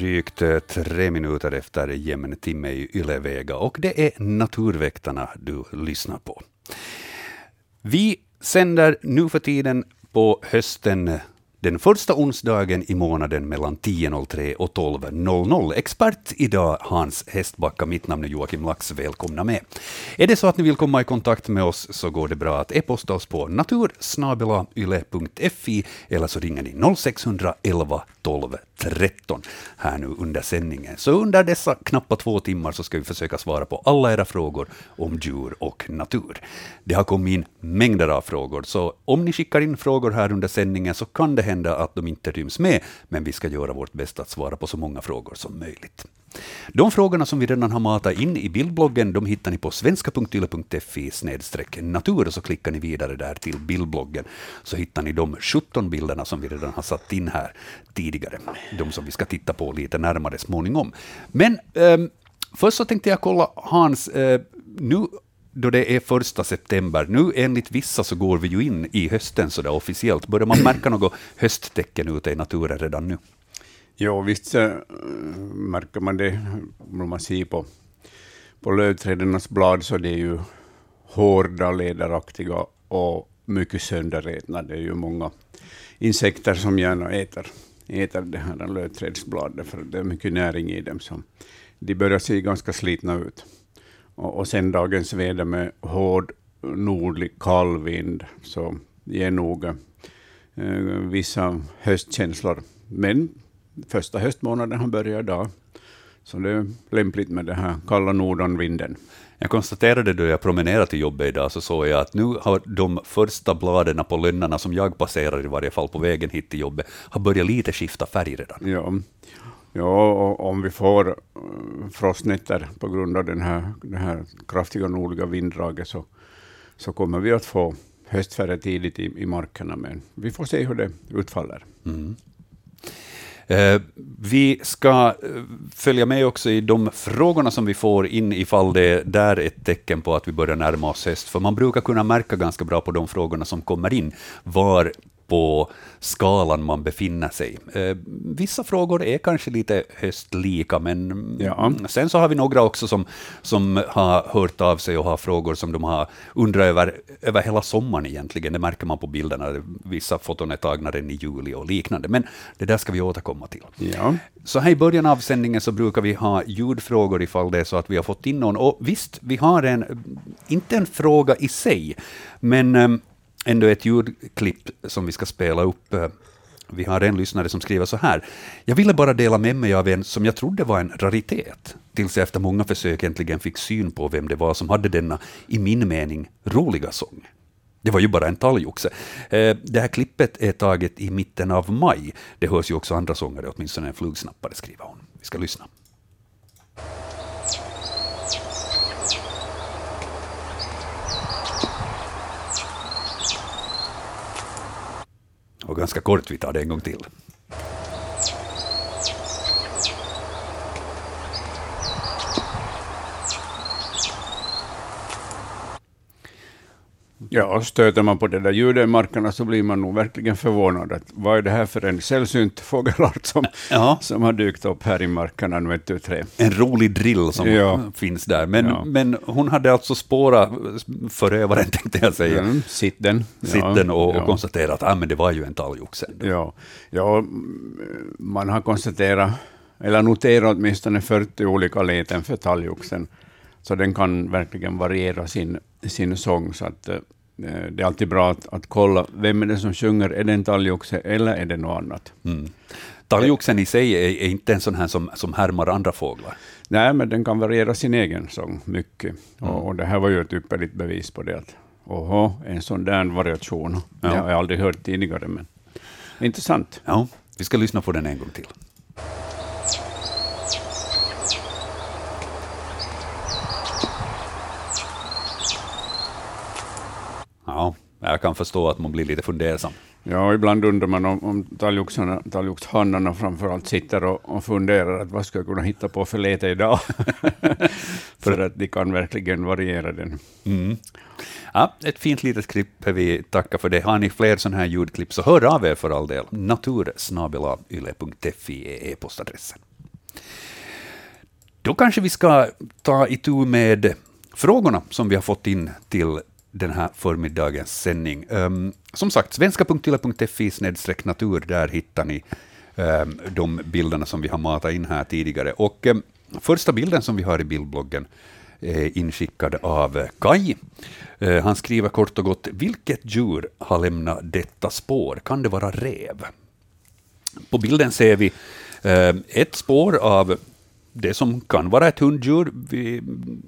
drygt eh, tre minuter efter jämn timme i Ylevega och det är Naturväktarna du lyssnar på. Vi sänder nu för tiden på hösten eh, den första onsdagen i månaden mellan 10.03 och 12.00. Expert idag Hans Hästbacka, mitt namn är Joakim Lax, välkomna med. Är det så att ni vill komma i kontakt med oss så går det bra att e-posta oss på natursnabelayle.fi eller så ringer ni 0611 12.13 här nu under sändningen. Så under dessa knappa två timmar så ska vi försöka svara på alla era frågor om djur och natur. Det har kommit in mängder av frågor, så om ni skickar in frågor här under sändningen så kan det hända att de inte ryms med, men vi ska göra vårt bästa att svara på så många frågor som möjligt. De frågorna som vi redan har matat in i bildbloggen, de hittar ni på svenska.yle.fi natur, och så klickar ni vidare där till bildbloggen, så hittar ni de 17 bilderna som vi redan har satt in här tidigare, de som vi ska titta på lite närmare småningom. Men eh, först så tänkte jag kolla Hans, eh, nu då det är första september. Nu enligt vissa så går vi ju in i hösten så där officiellt. Börjar man märka något hösttecken ute i naturen redan nu? Ja, visst äh, märker man det om man ser på, på lövträdens blad så det är ju hårda, ledaraktiga och mycket sönderätna. Det är ju många insekter som gärna äter, äter det här lövträdsbladet, för det är mycket näring i dem. Så de börjar se ganska slitna ut. Och, och sen dagens väder med hård nordlig kall vind, så ger nog eh, vissa höstkänslor. Men första höstmånaden har börjat idag, så det är lämpligt med den här kalla nordanvinden. Jag konstaterade då jag promenerade till jobbet idag, så såg jag att nu har de första bladen på lönnarna som jag passerar, i varje fall på vägen hit till jobbet, har börjat lite skifta färg redan. Ja, Ja, och om vi får eh, frostnätter på grund av den här, det här kraftiga nordliga vinddraget så, så kommer vi att få höstfärre tidigt i, i markerna, men vi får se hur det utfaller. Mm. Eh, vi ska eh, följa med också i de frågorna som vi får in ifall det där är ett tecken på att vi börjar närma oss höst, för man brukar kunna märka ganska bra på de frågorna som kommer in var på skalan man befinner sig. Eh, vissa frågor är kanske lite höstlika, men ja. sen så har vi några också som, som har hört av sig och har frågor som de har undrat över, över hela sommaren egentligen. Det märker man på bilderna. Vissa foton är tagna redan i juli och liknande, men det där ska vi återkomma till. Ja. Så här i början av sändningen så brukar vi ha ljudfrågor ifall det är så att vi har fått in någon. Och visst, vi har en, inte en fråga i sig, men ehm, ändå ett ljudklipp som vi ska spela upp. Vi har en lyssnare som skriver så här. Jag ville bara dela med mig av en som jag trodde var en raritet, tills jag efter många försök äntligen fick syn på vem det var som hade denna, i min mening, roliga sång. Det var ju bara en talgoxe. Eh, det här klippet är taget i mitten av maj. Det hörs ju också andra sångare, åtminstone en flugsnappare, skriver hon. Vi ska lyssna. Och ganska kort, vi tar det en gång till. Ja, stöter man på det där ljudet i markerna så blir man nog verkligen förvånad. Att vad är det här för en sällsynt fågelart som, ja. som har dykt upp här i markerna? Vet du, tre. En rolig drill som ja. finns där. Men, ja. men hon hade alltså spårat förövaren, tänkte jag säga. Mm, sitten. Sitten och, och konstaterat att ah, men det var ju en talgoxe. Ja. ja, man har konstaterat, eller noterat åtminstone 40 olika leten för talgoxen. Så den kan verkligen variera sin, sin sång. Så att, Eh, det är alltid bra att, att kolla vem är det som sjunger, är det en talgoxe eller är det något annat? Mm. Talgoxen i sig är, är, inte en sån här som, som härmar andra fåglar? Nej, men den kan variera sin egen sång mycket. Mm. Och, och, det här var ju ett ypperligt bevis på det. Att, oho, en sån där variation. Ja. Det har jag aldrig hört tidigare, men intressant. Ja, vi ska lyssna på den en gång till. Ja, jag kan förstå att man blir lite fundersam. Ja, ibland undrar man om, om talgoxhannarna framförallt sitter och, och funderar att vad ska jag kunna hitta på för lete idag? för att de kan verkligen variera den. Mm. Ja, ett fint litet klipp, vi tackar för det. Har ni fler sådana här ljudklipp så hör av er för all del. natursnabelayle.fi är e-postadressen. Då kanske vi ska ta itu med frågorna som vi har fått in till den här förmiddagens sändning. Um, som sagt, svenska.yle.fi natur, där hittar ni um, de bilderna som vi har matat in här tidigare. Och um, första bilden som vi har i bildbloggen är inskickad av eh, Kai. Uh, han skriver kort och gott, vilket djur har lämnat detta spår? Kan det vara rev? På bilden ser vi uh, ett spår av det som kan vara ett hunddjur.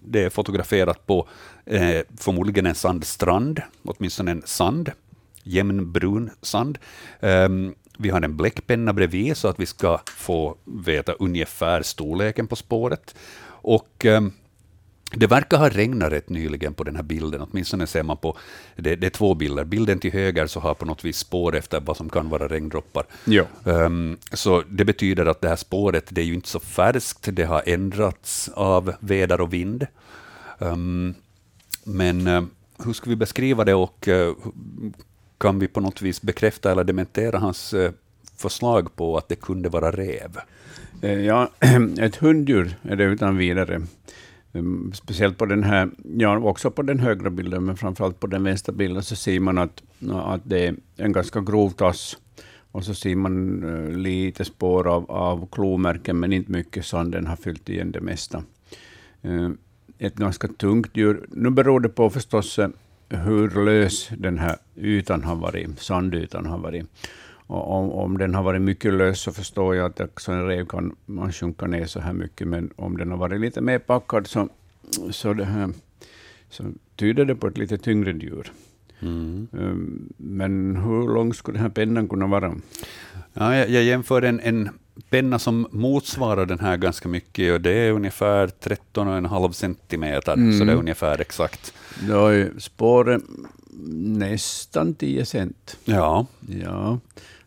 det är fotograferat på eh, förmodligen en sandstrand, åtminstone en sand, jämn brun sand. Um, vi har en bläckpenna bredvid så att vi ska få veta ungefär storleken på spåret. Och um, det verkar ha regnat rätt nyligen på den här bilden, åtminstone ser man på, det, det, är två bilder. Bilden till höger så har på något vis spår efter vad som kan vara regndroppar. Um, så det betyder att det här spåret, det är ju inte så färskt, det har ändrats av väder och vind. Um, men uh, hur ska vi beskriva det och uh, kan vi på något vis bekräfta eller dementera hans uh, förslag på att det kunde vara rev? Ja, ett hunddjur är det utan vidare. Mm, speciellt på den här, ja också på den högra bilden, men framförallt på den vänstra bilden, så ser man att, att det är en ganska grov tass. Och så ser man eh, lite spår av, av klomärken, men inte mycket. Sanden har fyllt igen det mesta. Eh, ett ganska tungt djur. Nu beror det på förstås eh, hur lös den här ytan har varit, sandytan har varit. Om, om den har varit mycket lös så förstår jag att också en rev kan man sjunka ner så här mycket, men om den har varit lite mer packad så, så, det här, så tyder det på ett lite tyngre djur. Mm. Um, men hur lång skulle den här pennan kunna vara? Ja, jag, jag jämför en, en penna som motsvarar den här ganska mycket, och det är ungefär 13,5 centimeter, mm. så det är ungefär exakt. Då är spåret nästan 10 cent. Ja. ja.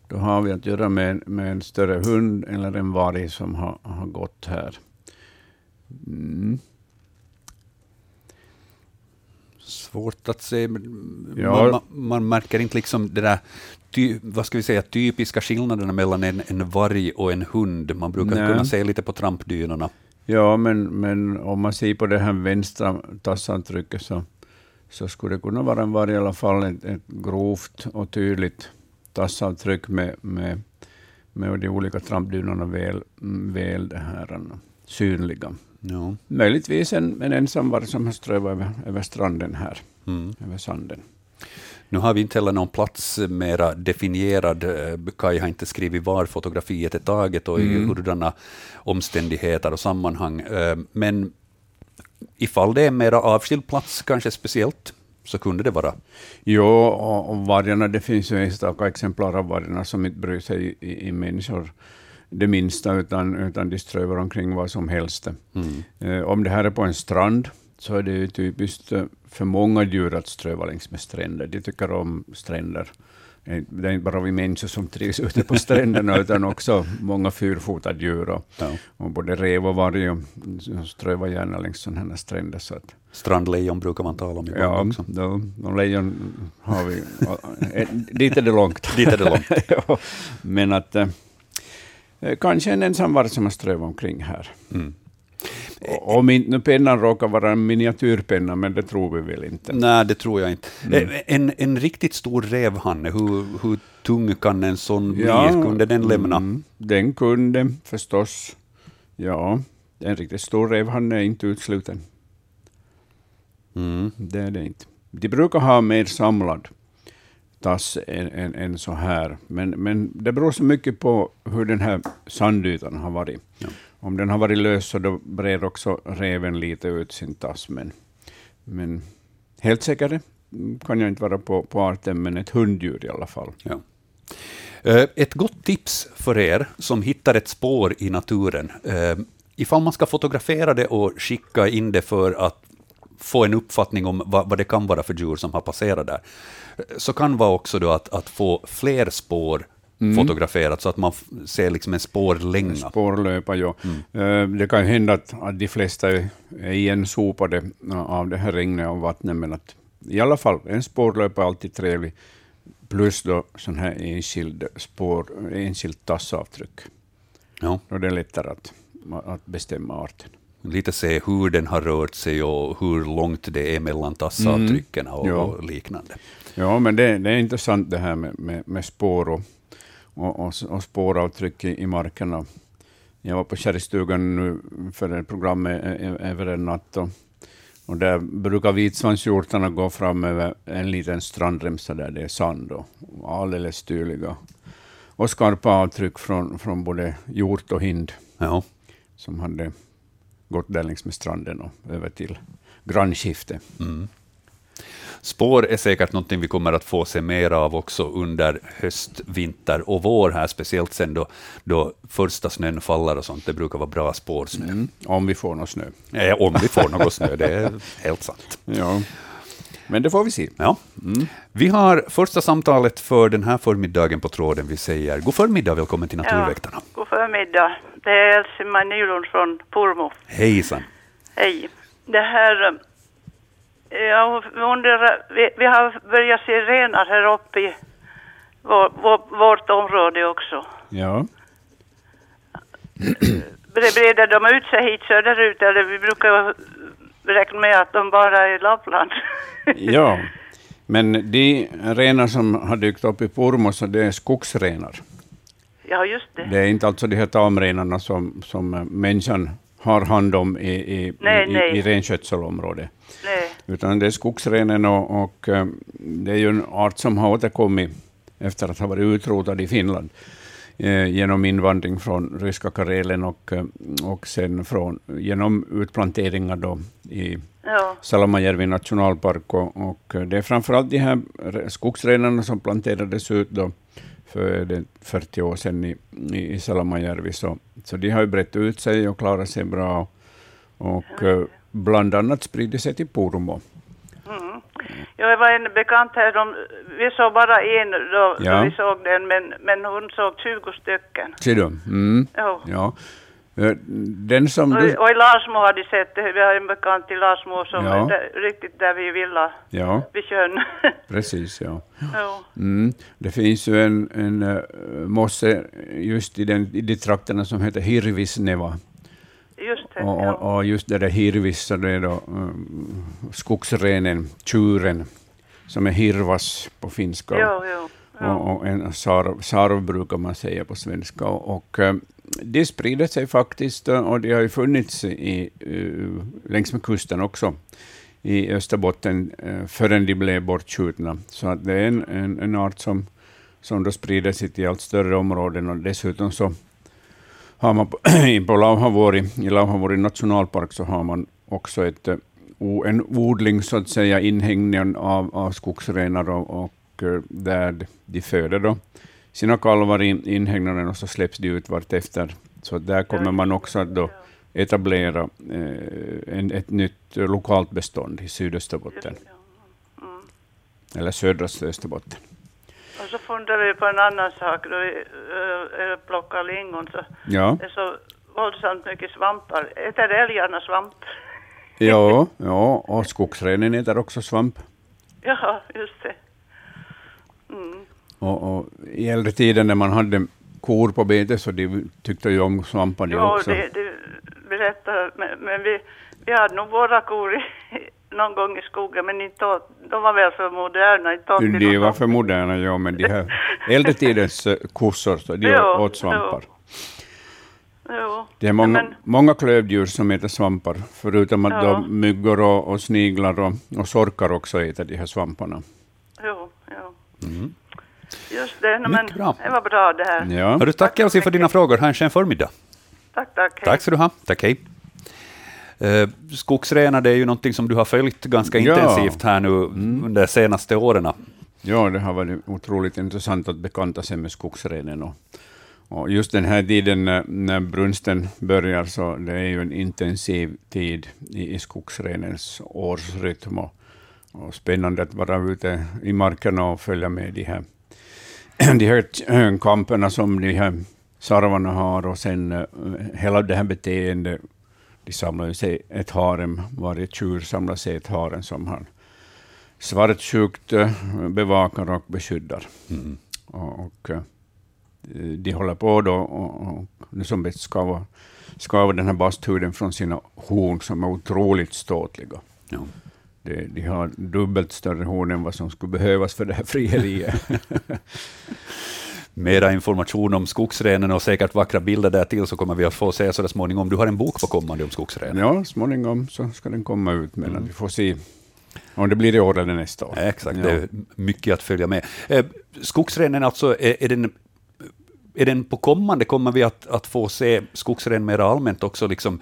Då har vi att göra med, med en större hund eller en varg som har, har gått här. Mm. Svårt att se. Ja. Man, man, märker inte liksom det där ty, vad ska vi säga, typiska skillnaderna mellan en, en varg och en hund. Man brukar Nej. kunna se lite på trampdynorna. Ja, men, men om man ser på det här vänstra tassantrycket så, så skulle det kunna vara en varg i alla fall, ett, ett grovt och tydligt tassavtryck med, med, med de olika trampdynorna väl, väl det här, synliga. Ja. Möjligtvis en, en ensamvarg som har strövat över, över stranden här, mm. över sanden. Nu har vi inte heller någon plats mera definierad. Kaj har inte skrivit var fotografiet är taget och mm. i hurdana omständigheter och sammanhang. Eh, men ifall det är en mera avskild plats, kanske speciellt, så kunde det vara. Jo, och, vargarna, det finns ju enstaka exemplar av vargarna som inte bryr sig i, i människor det minsta, utan, utan de strövar omkring vad som helst. Mm. Eh, om det här är på en strand, så är det ju typiskt eh, för många djur att ströva längs med stränder. De tycker om stränder. Det är inte bara vi människor som trivs ute på stränderna, utan också många fyrfotade djur. Och, ja. och både rev och varg och strövar gärna längs sådana här stränder. Så att, Strandlejon brukar man tala om ja, också. Ja, de lejon har vi. Eh, dit är det långt. dit är det långt. ja, men att eh, kanske en ensam varg som har strövat omkring här. Mm. Om inte pennan råkar vara en miniatyrpenna, men det tror vi väl inte. Nej, det tror jag inte. Mm. Eh, en, en riktigt stor rävhanne, hur, hur tung kan en sån bli? Ja, kunde den lämna? Mm, den kunde förstås. Ja, en riktigt stor rävhanne är inte utsluten. Mm. Det är det inte. De brukar ha mer samlad tass än, än, än, så här, men, men det beror så mycket på hur den här sandytan har varit. Ja. Om den har varit lös så då brer också reven lite ut sin tass, men, men helt säker kan jag inte vara på, på arten, men ett hunddjur i alla fall. Ja. Eh, ett gott tips för er som hittar ett spår i naturen, eh, ifall man ska fotografera det och skicka in det för att få en uppfattning om vad, vad det kan vara för djur som har passerat där, eh, så kan vara också då att, att få fler spår mm. fotograferat, så att man ser liksom en spårlänga. Spårlöpa, ja. Mm. Uh, det kan ju hända att, att de flesta är igensopade av det här regnet och vattnet, men att i alla fall, en spårlöpa är alltid trevlig, plus då sån här enskild, spår, enskilt tassavtryck. Ja. Då är det lättare att att bestämma arten. Lite se hur den har rört sig och hur långt det är mellan tassavtrycken och, Ja. och liknande. Ja, men det, det är intressant det här med, med, med spår och, och, och, och spåravtryck i, i markerna. Jag var på kärrstugan nu för ett program e- e- över en natt och, och där brukar vitsvanshjortarna gå fram över en liten strandremsa där det är sand och alldeles tydliga och skarpa avtryck från, från både hjort och hind Ja. som hade gått där längs med stranden och över till grannskifte. Mm. Spår är säkert någonting vi kommer att få se mer av också under höst, vinter och vår här, speciellt sen då, då första snön faller och sånt. Det brukar vara bra spårsnö. Mm. Om vi får någon snö. Eh, om vi får något snö, det är helt sant. Ja. Men det får vi se. Ja. Vi har första samtalet för den här förmiddagen på tråden. Vi säger god förmiddag, välkommen till Naturväktarna. god förmiddag. Det är Else-Maj Nylund från Pormo. Hejsan. Hej. Det här... Jag undrar, vi, vi har börjat se renar här uppe i vår, vår, vårt område också. Ja. Bre- Breder de ut sig hit söderut eller vi brukar räkna med att de bara är i Lappland? ja. Men de renar som har dykt upp i Pormo, så det är skogsrenar. ja, just det. Det är inte alltså de här tamrenarna som, som människan har hand om i, i, Nej, i, nej. i renskötselområdet. Nej. Utan det är skogsrenen och, och eh, det är ju en art som har återkommit efter att ha varit utrotad i Finland eh, genom invandring från ryska Karelen och, eh, och sen från, genom utplanteringar då i Ja, Salamajärvi nationalpark. Och, och det är framförallt de här re- skogsrenarna som planterades ut då för det 40 år sedan i, i, Salamajärvi. Så, så de har ju brett ut sig och klarat sig bra. Och eh, bland annat spridit sig till Pormo. mm. Jag var en bekant här, de, vi såg bara en då, Ja. då vi såg den, men, men hon såg 20 stycken. Ser du? Mm. Ja. Ja. Den som du... Och, i Larsmo har de sett det. Vi har en bekant i Larsmo som Ja. är där, riktigt där vi vill Ja, vid sjön. precis. Ja. ja. Mm. Det finns ju en, en mosse just i, den, i de trakterna som heter Hirvisneva. Just det. Och, ja. och, just det där hirvis, så det är då um, skogsrenen, tjuren, som är hirvas på finska. Jo, jo. Ja. och, och en sarv, sarv brukar man säga på svenska. Och, och eh, det de sprider sig faktiskt, eh, och de har ju funnits i, uh, längs med kusten också, i Österbotten, uh, förrän de blev bortskjutna. Så att det är en, en, en art som, som då sprider sig till allt större områden, och dessutom så har man på, på Lauhavuori, i Lauhavuori nationalpark så har man också ett, en odling, så att säga, inhägnaden av, av skogsrenar och, och eh, där de föder då sina kalvar i inhägnaden och så släpps de ut vartefter. Så där kommer man också att då etablera eh, en, ett nytt lokalt bestånd i Sydösterbotten, Mm. eller södra Österbotten. Och så funderar vi på en annan sak. Då vi äh, plockar lingon så Ja, det är så våldsamt mycket svampar. Äter älgarna svamp? ja, ja och skogsrenen äter också svamp. Ja, just det. Mm. Och, och I äldre tider när man hade kor på bete så de tyckte ju om svampar de Ja, också. det, det berättar, men, men vi, vi hade nog våra kor i, någon gång i skogen, men inte åt, de var väl för moderna. Inte åt De var för moderna, ja, men de här äldre tidens eh, kossor, så de Ja, åt svampar. Jo. Det är många, Men, många klövdjur som äter svampar, förutom att Ja. myggor och, och sniglar och, och sorkar också äter de här svamparna. Mm. Just det, no, men bra. det var bra det här. Ja, Hörru, tack Elsie för dina frågor. Ha en skön förmiddag. Tack, tack. hej. Tack ska du ha. Tack, hej. Eh, skogsrenar, det är ju någonting som du har följt ganska Ja. intensivt här nu under de senaste åren. ja, det har varit otroligt intressant att bekanta sig med skogsrenen. Och, och just den här tiden när, när brunsten börjar, så det är ju en intensiv tid i, i skogsrenens årsrytm. Och, och spännande att vara ute i markerna och följa med de här, de här kamperna som de här sarvarna har och sen eh, hela det här beteendet. De samlar sig ett harem, varje tjur samlar sig ett harem som han svartsjukt eh, bevakar och beskyddar. Mm. Och, och, eh, de håller på då och, och, och som bäst skava, skava den här basthuden från sina horn som är otroligt ståtliga. Ja. De, de har dubbelt större horn än vad som skulle behövas för det här frieriet. Mera information om skogsrenen och säkert vackra bilder där till så kommer vi att få se så småningom. Du har en bok på kommande om skogsrenen. Ja, småningom så ska den komma ut, men mm. vi får se om det blir i år eller nästa år. Exakt, ja. det är mycket att följa med. Eh, skogsrenen alltså, är, är, den, är den på kommande? Kommer vi att, att få se skogsren mer allmänt också? Liksom,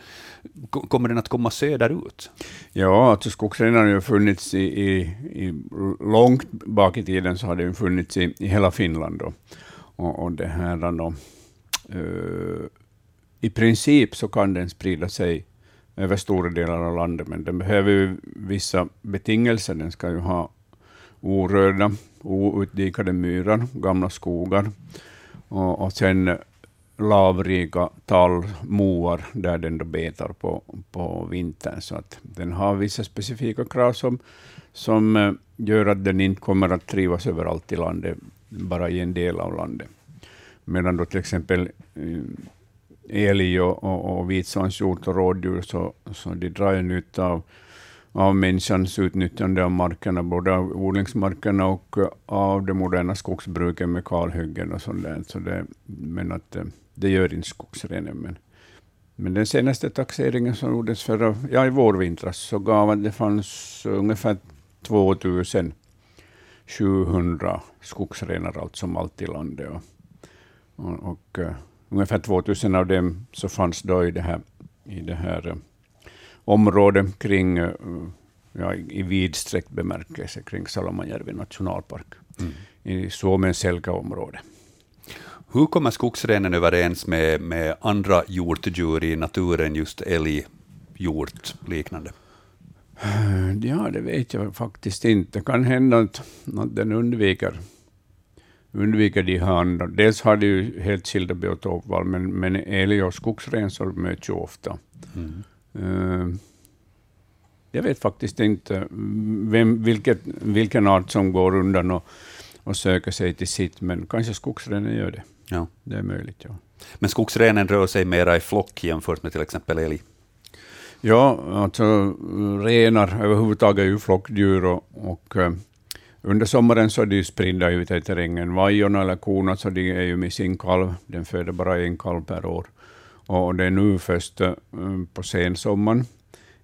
kommer den att komma söderut? Ja, alltså skogsrenen har ju funnits i, i, i, långt bak i tiden, så har den funnits i, i hela Finland. Då. Och, och det här då, uh, I princip så kan den sprida sig över stora delar av landet, men den behöver ju vissa betingelser. Den ska ju ha orörda, outdikade myrar, gamla skogar och, och sen lavrika tallmoar där den då betar på, på vintern. Så att den har vissa specifika krav som, som eh, gör att den inte kommer att trivas överallt i landet, bara i en del av landet. Medan då till exempel eh, älg och, och, och vitsvanshjort och rådjur, så, så de drar ju nytta av, av människans utnyttjande av markerna, både av odlingsmarkerna och eh, av det moderna skogsbruket med kalhyggen och sånt där. Så det, men att, eh, det gör inte skogsrenen. Men, men den senaste taxeringen som gjordes förra, ja, i vårvintras så gav att det fanns ungefär 2700 skogsrenar allt som allt i landet. Och, och, och uh, ungefär 2000 av dem så fanns då i det här, i det här området kring, uh, ja, i vidsträckt bemärkelse kring Salamanjärvi nationalpark, mm. i Suomen Selkä-området. Hur kommer skogsrenen överens med, med andra hjortdjur i naturen, just älg, hjort, liknande? Ja, det vet jag faktiskt inte. Det kan hända att, att den undviker undviker de här andra. Dels har de ju helt skilda biotopval, men, men älg och skogsren så möts ju ofta. Mm. Uh, jag vet faktiskt inte vem, vilket, vilken art som går undan och, och söker sig till sitt, men kanske skogsrenen gör det. Ja. Det är möjligt, ja. Men skogsrenen rör sig mera i flock jämfört med till exempel älg? Ja, alltså renar överhuvudtaget är ju flockdjur och, och eh, under sommaren så är de spridda ute i terrängen. Vajorna eller korna så de är ju med sin kalv, den föder bara en kalv per år. Och det är nu först eh, på sensommaren,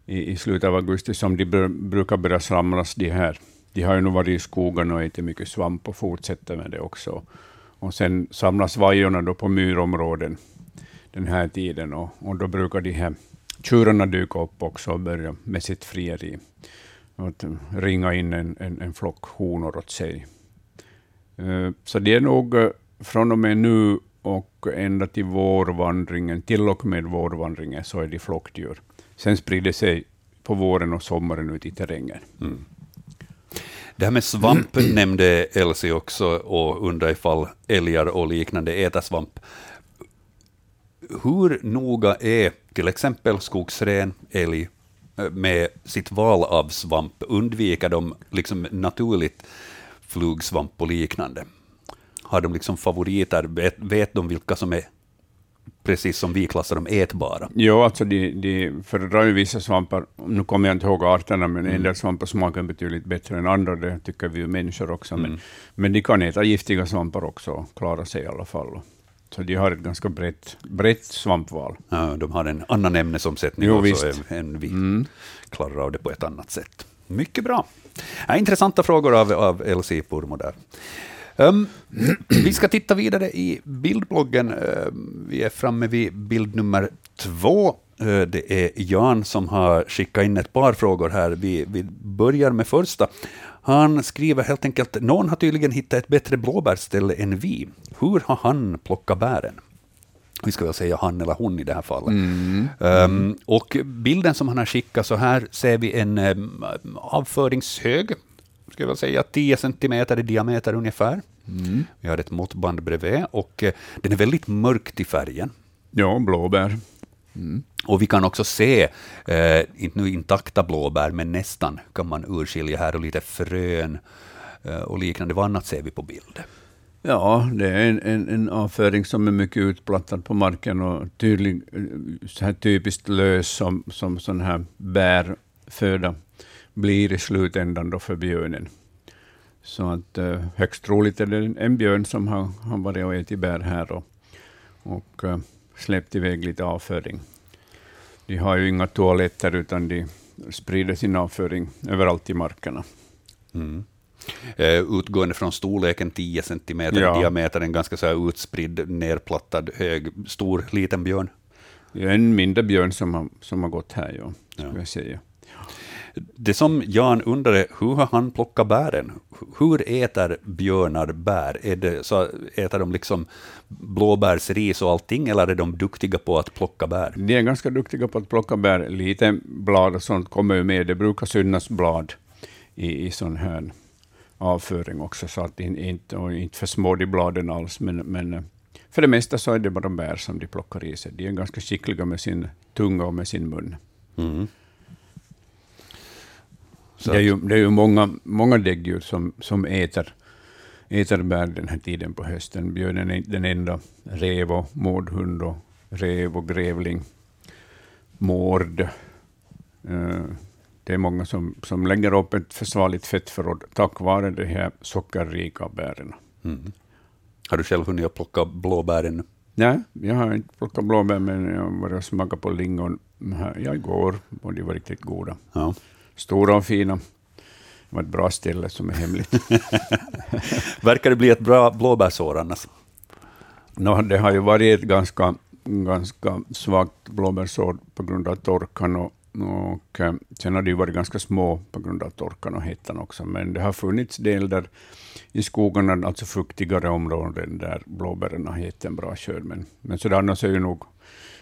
i, i slutet av augusti, som de br brukar börja samlas. De här. De har ju nu varit i skogen och ätit mycket svamp och fortsätter med det också. Och sen samlas vajorna då på myrområden den här tiden och, och då brukar de här tjurarna dyka upp också och börja med sitt frieri att ringa in en, en, en flock honor åt sig. Eh, så det är nog eh, från och med nu ända till vårvandringen, till och med vårvandringen, så är de flockdjur. Sen sprider sig på våren och sommaren ut i terrängen. Mm. Det här med svamp nämnde Elsie också och undrar ifall älgar och liknande äter svamp. Hur noga är till exempel skogsren, älg, eh, med sitt val av svamp? Undviker de liksom naturligt flugsvamp och liknande? Har de liksom favoriter? Vet, vet de vilka som är precis som vi klassar dem ätbara? Jo, alltså de, de föredrar ju vissa svampar. Nu kommer jag inte ihåg arterna, men mm. en del svampar smakar betydligt bättre än andra. Det tycker vi människor också. Mm. Men, men de kan äta giftiga svampar också och klara sig i alla fall. Så de har ett ganska brett, brett svampval. Ja, de har en annan ämnesomsättning jo, också än vi mm. klarar av det på ett annat sätt. Mycket bra. Ja, intressanta frågor av, av Elsie Purmo där. Um, vi ska titta vidare i bildbloggen. Uh, vi är framme vid bild nummer två. Uh, det är Jan som har skickat in ett par frågor här. Vi, vi börjar med första. Han skriver helt enkelt, någon har tydligen hittat ett bättre blåbärsställe än vi. Hur har han plockat bären? Vi ska väl säga han eller hon i det här fallet. Mm. Um, och bilden som han har skickat, så här ser vi en um, avföringshög, ska jag väl säga 10 centimeter i diameter ungefär. Mm. Vi har ett måttband bredvid och uh, den är väldigt mörkt i färgen. Ja, blåbär. Mm. Och vi kan också se, eh, inte nu intakta blåbär, men nästan kan man urskilja här och lite frön eh, och liknande. Vad annat ser vi på bild? Ja, det är en, en, en avföring som är mycket utplattad på marken och tydlig, så här typiskt lös som, som sån här bärföda blir i slutändan då för björnen. Så att eh, högst troligt är det en björn som har, har varit och ätit bär här och, och uh, släppt iväg lite avföring. De har ju inga toaletter, utan de sprider sin avföring överallt i markerna. Mm. Uh, utgående från storleken 10 centimeter ja. i diameter, en ganska så här utspridd, nerplattad, hög, stor, liten björn. En mindre björn som har, som har gått här, ja, ja. jag säga. Det som Jan undrade, hur har han plockat bären? Hur äter björnar bär? Är det, så äter de liksom blåbärsris och allting, eller är de duktiga på att plocka bär? De är ganska duktiga på att plocka bär. Lite blad och sånt kommer ju med. Det brukar synas blad i, i sån här avföring också, så att inte, och inte för små de bladen alls, men, men för det mesta så är det bara bär som de plockar i sig. De är ganska skickliga med sin tunga och med sin mun. Mm. Så det är ju, det är ju många, många däggdjur som, som äter, äter bär den här tiden på hösten. Björnen är den enda. Rev och mårdhund och rev och grävling. Mård. Uh, det är många som, som lägger upp ett försvarligt fettförråd tack vare de här sockerrika bären. Mm. Har du själv hunnit plocka blåbär ännu? Nej, jag har inte plockat blåbär, men jag har varit och smakat på lingon här igår, och de var riktigt goda. Ja. Stora och fina. Det var ett bra ställe som är hemligt. Verkar det bli ett bra blåbärsår annars? No, det har ju varit ett ganska, ganska svagt blåbärsår på grund av torkan och, och eh, sen har det ju varit ganska små på grund av torkan och hettan också, men det har funnits del där i skogarna, alltså fuktigare områden, där blåbären har gett en bra skörd. Men, men så annars är ju nog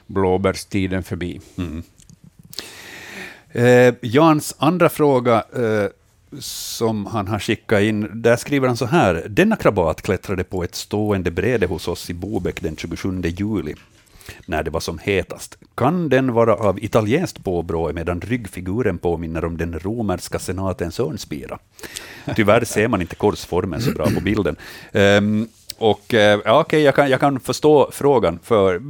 blåbärstiden förbi. Mm. Eh, Jans andra fråga eh, som han har skickat in, där skriver han så här. Denna krabat klättrade på ett stående bräde hos oss i Bobäck den 27 juli när det var som hetast. Kan den vara av italienskt påbrå medan ryggfiguren påminner om den romerska senatens örnspira? Tyvärr ser man inte korsformen så bra på bilden. Um, och eh, ja, okej, jag, kan, jag kan förstå frågan, för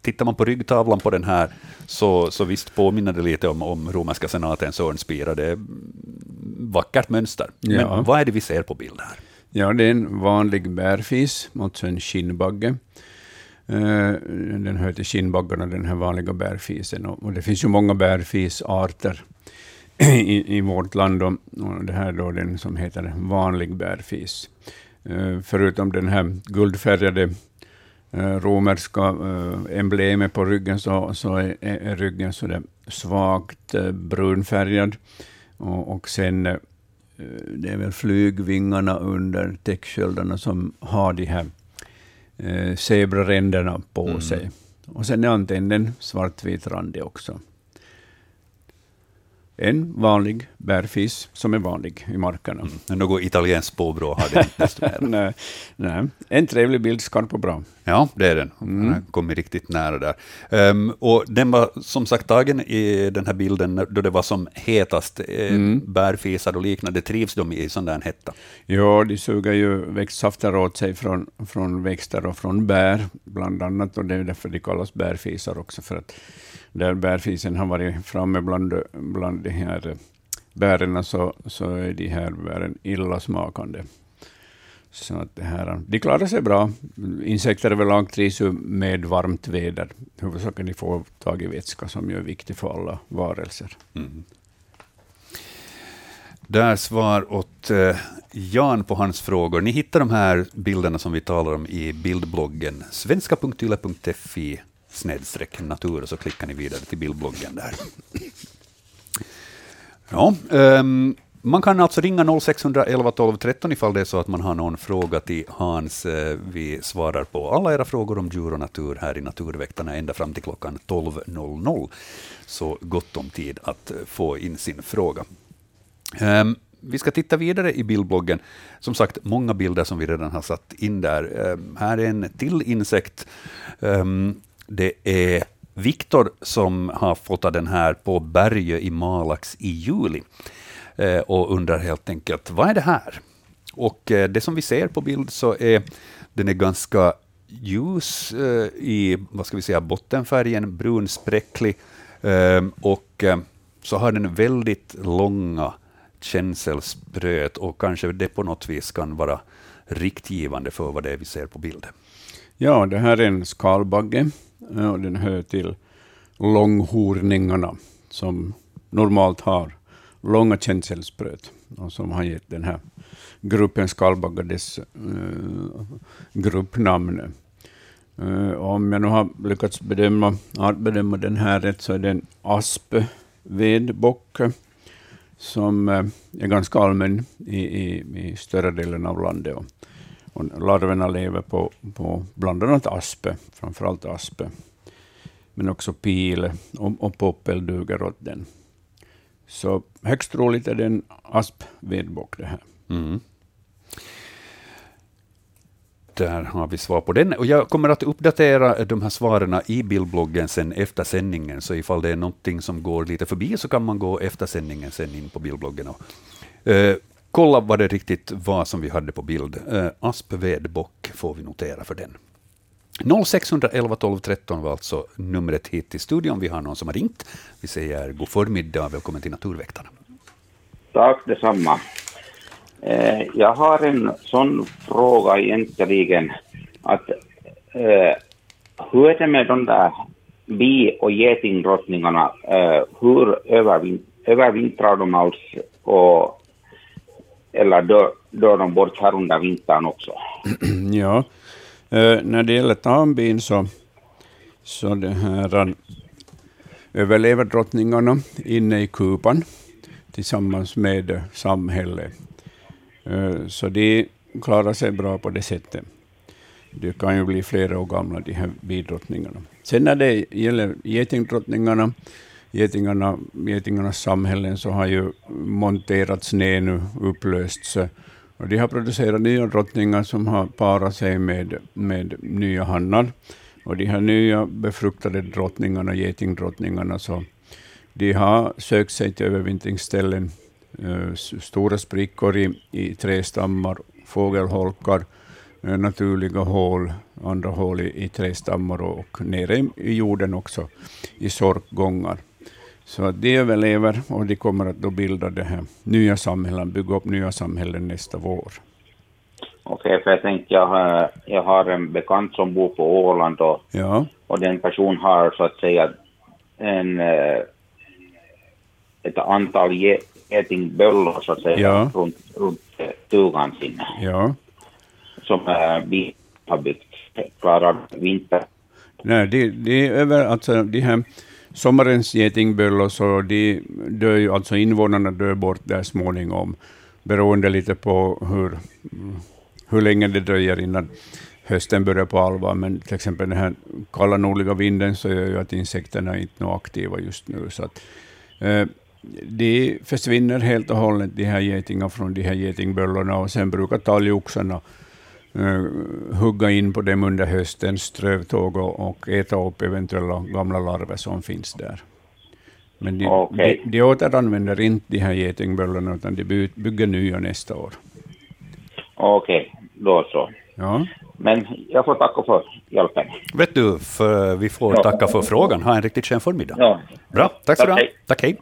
tittar man på ryggtavlan på den här, så, så visst påminner det lite om, om romerska senatens örnspira. Det är vackert mönster. Ja. Men vad är det vi ser på bilden här? Ja, det är en vanlig bärfis, alltså en skinnbagge. Eh, den hör till skinnbaggarna, den här vanliga bärfisen. Och det finns ju många bärfisarter i, i vårt land. Och det här är då den som heter vanlig bärfis. Eh, förutom den här guldfärgade eh, romerska eh, emblemet på ryggen, så, så är, är ryggen så där svagt brunfärgad. Och, och sen det är väl flygvingarna under täcksköldarna som har de här zebraränderna på mm. sig. Och sen är antennen svartvit randig också en vanlig bärfis som är vanlig i markerna. Mm. Något italienskt påbrå har det inte nej, nej, En trevlig bild, skarp och bra. Ja, det är den. Mm. Den kommit riktigt nära där. Um, och den var som sagt tagen i den här bilden då det var som hetast. Eh, mm. Bärfisar och liknande, trivs de i sån där hetta? Ja, de suger ju växtsafter åt sig från, från växter och från bär, bland annat. Och det är därför de kallas bärfisar också, för att där bärfisen har varit framme bland, bland de här bären, så, så är de här bären illasmakande. Så att det här, de klarar sig bra. Insekter överlag trivs med varmt väder. Huvudsaken de får tag i vätska, som ju är viktig för alla varelser. Mm. Där svar åt eh, Jan på hans frågor. Ni hittar de här bilderna som vi talar om i bildbloggen svenska.yle.fi snedstreck natur och så klickar ni vidare till bildbloggen där. Ja, um, man kan alltså ringa 0611 12 13 ifall det är så att man har någon fråga till Hans. Eh, vi svarar på alla era frågor om djur och natur här i Naturväktarna ända fram till klockan 12.00. Så gott om tid att eh, få in sin fråga. Um, vi ska titta vidare i bildbloggen. Som sagt, många bilder som vi redan har satt in där. Um, här är en till insekt. Um, det är Viktor som har fotat den här på Bergö i Malax i juli eh, och undrar helt enkelt, vad är det här? Och eh, det som vi ser på bild så är den är ganska ljus eh, i vad ska vi säga, bottenfärgen, brun spräcklig, eh, och eh, så har den väldigt långa känselspröt och kanske det på något vis kan vara riktgivande för vad det är vi ser på bilden. Ja, det här är en skalbagge och den hör till långhorningarna som normalt har långa känselspröt och som har gett den här gruppen skalbaggar dess uh, eh, gruppnamn. Uh, om jag nu har lyckats bedöma, bedöma den här rätt så är det en aspvedbock som uh, är ganska allmän i, i, i större delen av landet. Och, och larverna lever på, på bland annat aspe, framförallt aspe, men också pil och, och poppel duger åt den. Så högst troligt är det en aspvedbock det här. Mm. Där har vi svar på den. Och jag kommer att uppdatera de här svaren i bildbloggen sen efter sändningen, så ifall det är någonting som går lite förbi så kan man gå efter sändningen sen in på bildbloggen och uh, kolla vad det riktigt var som vi hade på bild. Eh, aspvedbock får vi notera för den. 0611 12 13 var alltså numret hit till studion. Vi har någon som har ringt. Vi säger god förmiddag och välkommen till Naturväktarna. Tack detsamma. Eh, jag har en sån fråga egentligen att eh, hur är det med de där bi och getingdrottningarna? Eh, hur övervin övervintrar de alls och, eller dör, dör de bort här under vintern också? ja, eh, när det gäller tambin så, så det här, eh, överlever drottningarna inne i kupan tillsammans med eh, samhället Eh, så de klarar sig bra på det sättet. De kan ju bli flera år gamla, de här bidrottningarna. Sen när det gäller getingdrottningarna, getingarna, getingarnas samhällen, så har ju monterats ner nu, upplösts. Och de har producerat nya drottningar som har parat sig med, med nya hannar. Och de här nya befruktade drottningarna, getingdrottningarna, så de har sökt sig till övervintringsställen eh, stora sprickor i, i trästammar, fågelholkar, eh, naturliga hål, andra hål i, i trästammar och, och nere i, i jorden också, i sorkgångar. Så att de överlever och de kommer att då bilda det här nya samhällen, bygga upp nya samhällen nästa vår. Okej, okay, för jag tänkte jag har, jag har en bekant som bor på Åland och, ja. och den person har så att säga en, eh, ett antal getingböllor så att säga ja. runt, runt stugan sin. Ja. Som äh, vi har byggt, klarar vinter. Nej, det, det är över, alltså de här sommarens getingböllor, så de dör ju, alltså invånarna dör bort där småningom, beroende lite på hur, hur länge det dröjer innan hösten börjar på allvar, men till exempel den här kalla nordliga vinden så gör ju att insekterna inte är aktiva just nu. Så att, eh, de försvinner helt och hållet, de här getingarna från de här getingböllorna, och sen brukar talgoxarna uh, hugga in på dem under höstens strövtåg och, och äta upp eventuella gamla larver som finns där. Men de, okay. de, de återanvänder inte de här getingböllorna, utan de bygger nya nästa år. Okej, okay, då så. Ja. Men jag får tacka för hjälpen. Vet du, för vi får ja. tacka för frågan. Ha en riktigt skön förmiddag. Ja. Bra, tack så du ha. Tack, hej.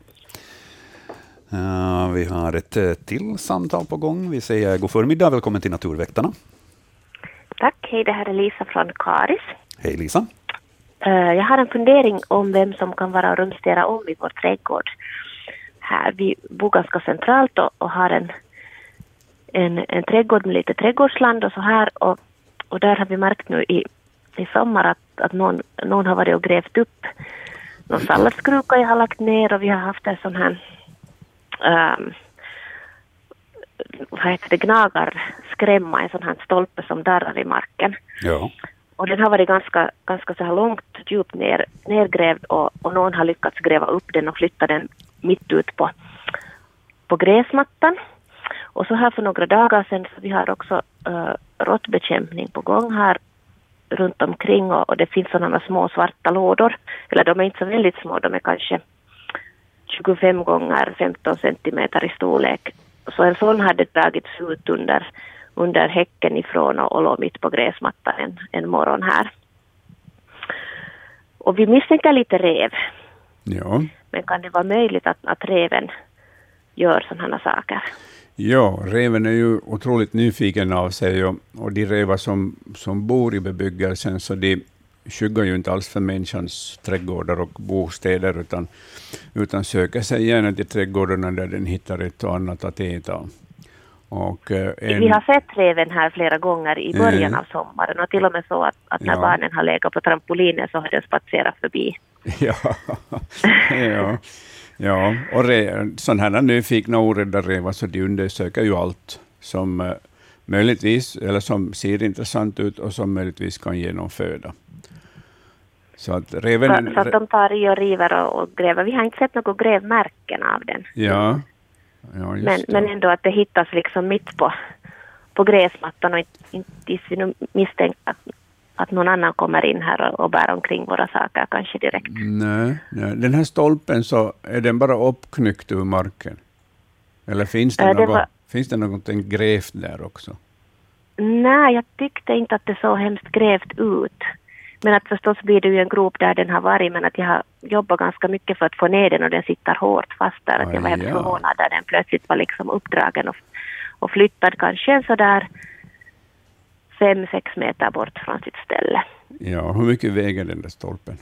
Uh, vi har ett uh, till samtal på gång. Vi säger god förmiddag, välkommen till Naturväktarna. Tack, hej, det här är Lisa från Karis. Hej Lisa. Uh, jag har en fundering om vem som kan vara och rumstera om i vår trädgård. Här, vi bor ganska centralt och, och har en, en, en trädgård med lite trädgårdsland och så här. Och, och där har vi märkt nu i, i sommar att, att någon, någon har varit och grävt upp någon salladskruka jag har lagt ner och vi har haft en sån här um, vad heter det, gnagarskrämma, en sån här stolpe som darrar i marken. Ja. Och den har varit ganska, ganska så här långt djupt ner, nergrävd och, och någon har lyckats gräva upp den och flytta den mitt ut på, på gräsmattan. Och så här för några dagar sedan, så vi har också uh, råttbekämpning på gång här runt omkring och, och det finns sådana små svarta lådor, eller de är inte så väldigt små, de är kanske 25 gånger 15 centimeter i storlek så en sån hade dragits ut under, under häcken ifrån och, och låg mitt på gräsmattan en, en morgon här. Och vi misstänker lite rev. Ja. Men kan det vara möjligt att, att reven gör sådana saker? Ja, reven är ju otroligt nyfiken av sig och, och de revar som, som bor i bebyggelsen, så de skyggar ju inte alls för människans trädgårdar och bostäder, utan, utan söker sig gärna till trädgårdarna där den hittar ett och annat att äta. Och, eh, en... Vi har sett reven här flera gånger i början av sommaren och till och med så att, att när ja. barnen har legat på trampolinen så har den spatserat förbi. Ja, ja. ja. och sådana här nyfikna orädda revar så de undersöker ju allt som uh, möjligtvis, eller som ser intressant ut och som möjligtvis kan ge någon föda. Så att, reven, så, så att de tar i och river och, och gräver. Vi har inte sett några grävmärken av den. Ja, Ja, men, men ändå att det hittas liksom mitt på, på gräsmattan och inte, inte vi misstänkt att, att någon annan kommer in här och, och bär omkring våra saker kanske direkt. Nej, nej, den här stolpen så är den bara uppknyckt ur marken? Eller finns det, äh, något, det var... finns det någonting grävt där också? Nej, jag tyckte inte att det såg hemskt grävt ut. Men att förstås blir det ju en grop där den har varit, men att jag har jobbat ganska mycket för att få ner den och den sitter hårt fast där. Att jag var ja. förvånad där den plötsligt var liksom uppdragen och, och flyttad kanske sådär fem, sex meter bort från sitt ställe. Ja, hur mycket väger den där stolpen?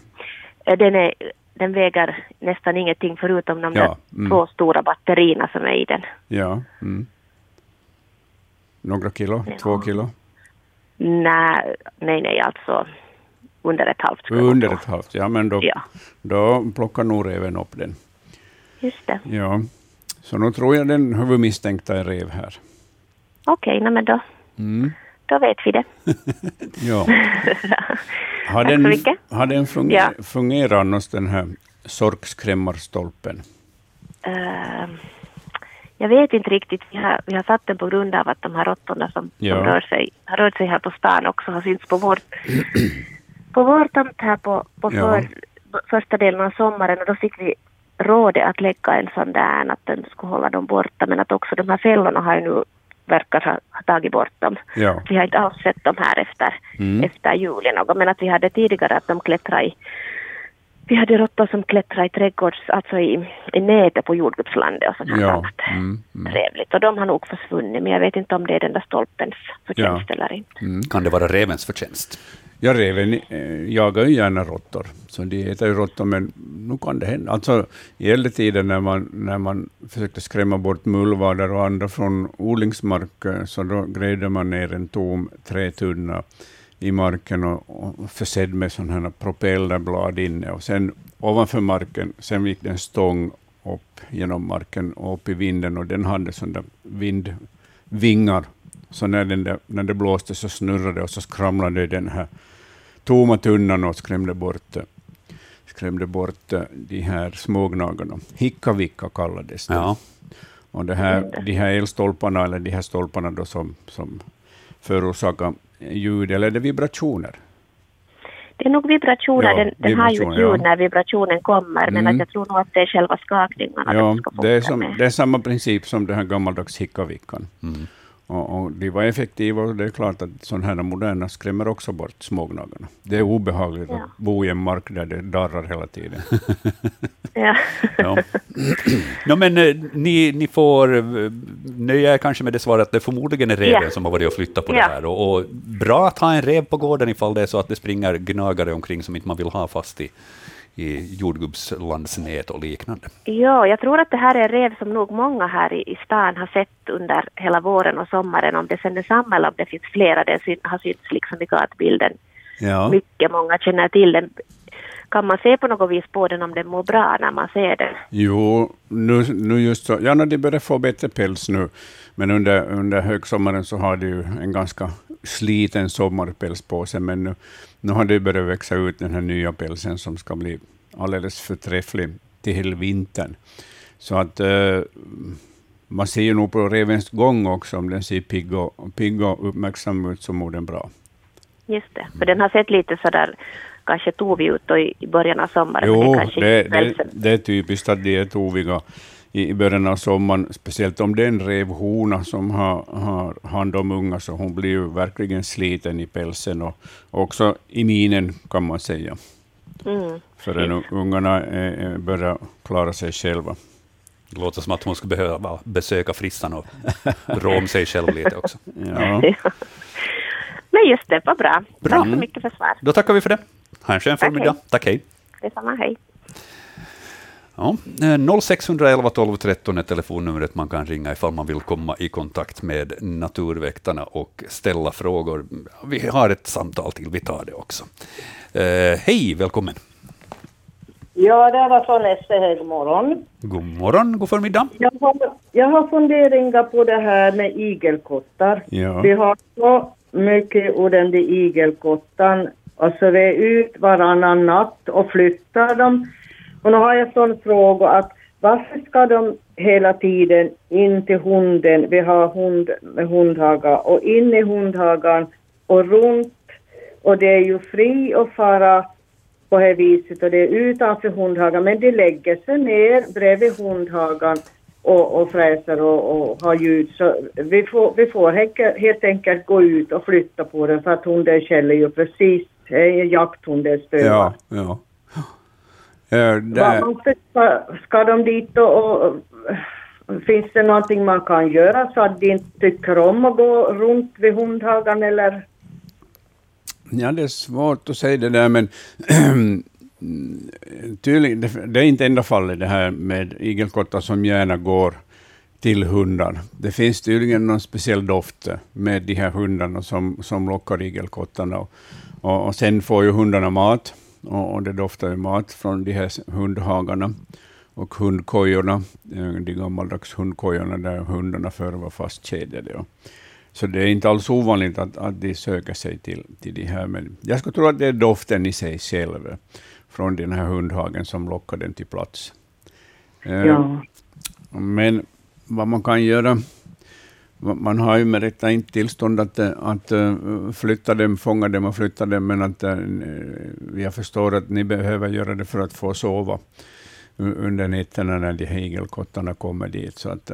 Eh, den, är, den väger nästan ingenting förutom de ja, där mm. två stora batterierna som är i den. Ja. Mm. Några kilo? Ja. Två kilo? Nej, nej, nej, alltså under ett halvt. Under ett halvt, ja men då, ja. då plockar nog reven upp den. Just det. Ja, så nu tror jag den huvudmisstänkta är rev här. Okej, okay, men då, mm. då vet vi det. ja. Har den, Tack så mycket. Har den funger, ja. fungerat annars, den här sorkskrämmarstolpen? Uh, jag vet inte riktigt. Vi har, vi har satt den på grund av att de här råttorna som, ja. som rör, sig, har rört sig här på stan också har synts på vårt på vår tomt här på, på för, första delen av sommaren och då fick vi rådet att lägga en sån där att den skulle hålla dem borta men att också de här fällorna har ju nu verkar ha, ha tagit bort dem. Ja. Vi har inte alls sett dem här efter, mm. efter juli något men att vi hade tidigare att de klättrade i vi hade råttor som klättrade i trädgårds, alltså i, i nätet på jordgubbslandet och sånt ja. annat. Mm, mm. Trevligt. Och de har nog försvunnit, men jag vet inte om det är den där stolpens förtjänst ja. eller inte. Mm. Kan det vara revens förtjänst? Ja, reven eh, jagar ju gärna råttor, så de äter ju råttor, men nu kan det hända. Alltså, I äldre tider när man, när man försökte skrämma bort mullvadar och andra från odlingsmark, så då grävde man ner en tom trätunna i marken och, och försedd med sådana här propellerblad inne. Och sen ovanför marken, sen gick det en stång upp genom marken och upp i vinden, och den hade sådana vindvingar. Så när, den där, när det blåste så snurrade det och så skramlade den här tomma tunnan och skrämde bort, skrämde bort de här smågnagarna. Hickavikka kallades det. Ja. Och det här, de här elstolparna, eller de här stolparna då som, som förorsakar ljud, eller är det vibrationer? Det är nog vibrationer. Ja, den, den har ju ett ljud ja. när vibrationen kommer, men mm. att jag tror nog att det är själva skakningarna ja, det är, som, det är samma princip som den här gammaldags hickavickan. Mm. Och, och, de var effektiva och det är klart att sådana här moderna skrämmer också bort smågnagarna. Det är obehagligt ja. att bo i en mark där det darrar hela tiden. ja. ja. no, men eh, ni, ni får eh, nöja er kanske med det svaret att det förmodligen är reven ja. som har varit och flyttat på det här. Och, och, bra att ha en rev på gården ifall det är så att det springer gnagare omkring som inte man vill ha fast i i jordgubbslandsnät och liknande. Ja, jag tror att det här är rev som nog många här i, i stan har sett under hela våren och sommaren. Om det sen är samma eller om det finns flera, det syn, har synts liksom i gatbilden. Ja. Mycket många känner till den. Kan man se på något vis på den om den mår bra när man ser den? Jo, nu, nu just så. Ja, de börjar få bättre päls nu. Men under, under högsommaren så har de ju en ganska sliten sommarpäls på sig. Men nu, nu har det börjat växa ut den här nya pälsen som ska bli alldeles förträfflig till vintern. Så att uh, man ser ju nog på revens gång också, om den ser pigg och, pigg och uppmärksam ut så mår den bra. Just det, för den har sett lite sådär kanske tovig ut i början av sommaren. Jo, det, det, det, det, är typiskt att de är toviga i början av sommaren, speciellt om det är en revhona som har, har hand om unga, så hon blir ju verkligen sliten i pälsen och också i minen kan man säga. Mm. Förrän ungarna börjar klara sig själva. Det låter som att hon skulle behöva besöka frissan och rå om sig själv lite också. Ja. Men just det, var bra. bra. Tack så mycket för svar. Då tackar vi för det. Ha en skön förmiddag. Tack, hej. Detsamma, hej. Ja, 0611 12 13 är telefonnumret man kan ringa ifall man vill komma i kontakt med Naturväktarna och ställa frågor. Vi har ett samtal till, vi tar det också. Eh, hej, välkommen. Ja, det var från Esse. God morgon. God morgon, god förmiddag. Jag har, jag har funderingar på det här med igelkottar. Ja. Vi har så mycket ordentlig igelkottar. Alltså vi är ut varannan natt och flyttar dem. Och nu har jag sån fråga att varför ska de hela tiden in till hunden, vi har hund med hundhaga, och in i hundhagan och runt. Och det är ju fri att fara på det viset och det är utanför hundhagen. Men de lägger sig ner bredvid hundhagen och, och fräser och, och har ljud. Så vi får, vi får helt enkelt gå ut och flytta på den för att hunden skäller ju precis, det är en jakthund det är Ja, ja. Varför ska, ska de dit och, och Finns det någonting man kan göra så att de inte tycker om att gå runt vid hundhagen eller Ja, det är svårt att säga det där, men tydligen, det är inte enda fallet det här med igelkottar som gärna går till hundar. Det finns tydligen någon speciell doft med de här hundarna som, som lockar igelkottarna. Och, och, och sen får ju hundarna mat, och, det doftar ju mat från de här hundhagarna och hundkojorna, eh, de gammaldags hundkojorna där hundarna förr var fastkedjade. Så det är inte alls ovanligt att, att de söker sig till, till de här. Men jag skulle tro att det är doften i sig själv från den här hundhagen som lockar den till plats. Eh, ja. Men vad man kan göra, man har ju med detta inte tillstånd att, att eh, flytta dem, fånga dem och flytta dem, men att eh, jag förstår att ni behöver göra det för att få sova under nätterna när de här igelkottarna kommer dit. Så att,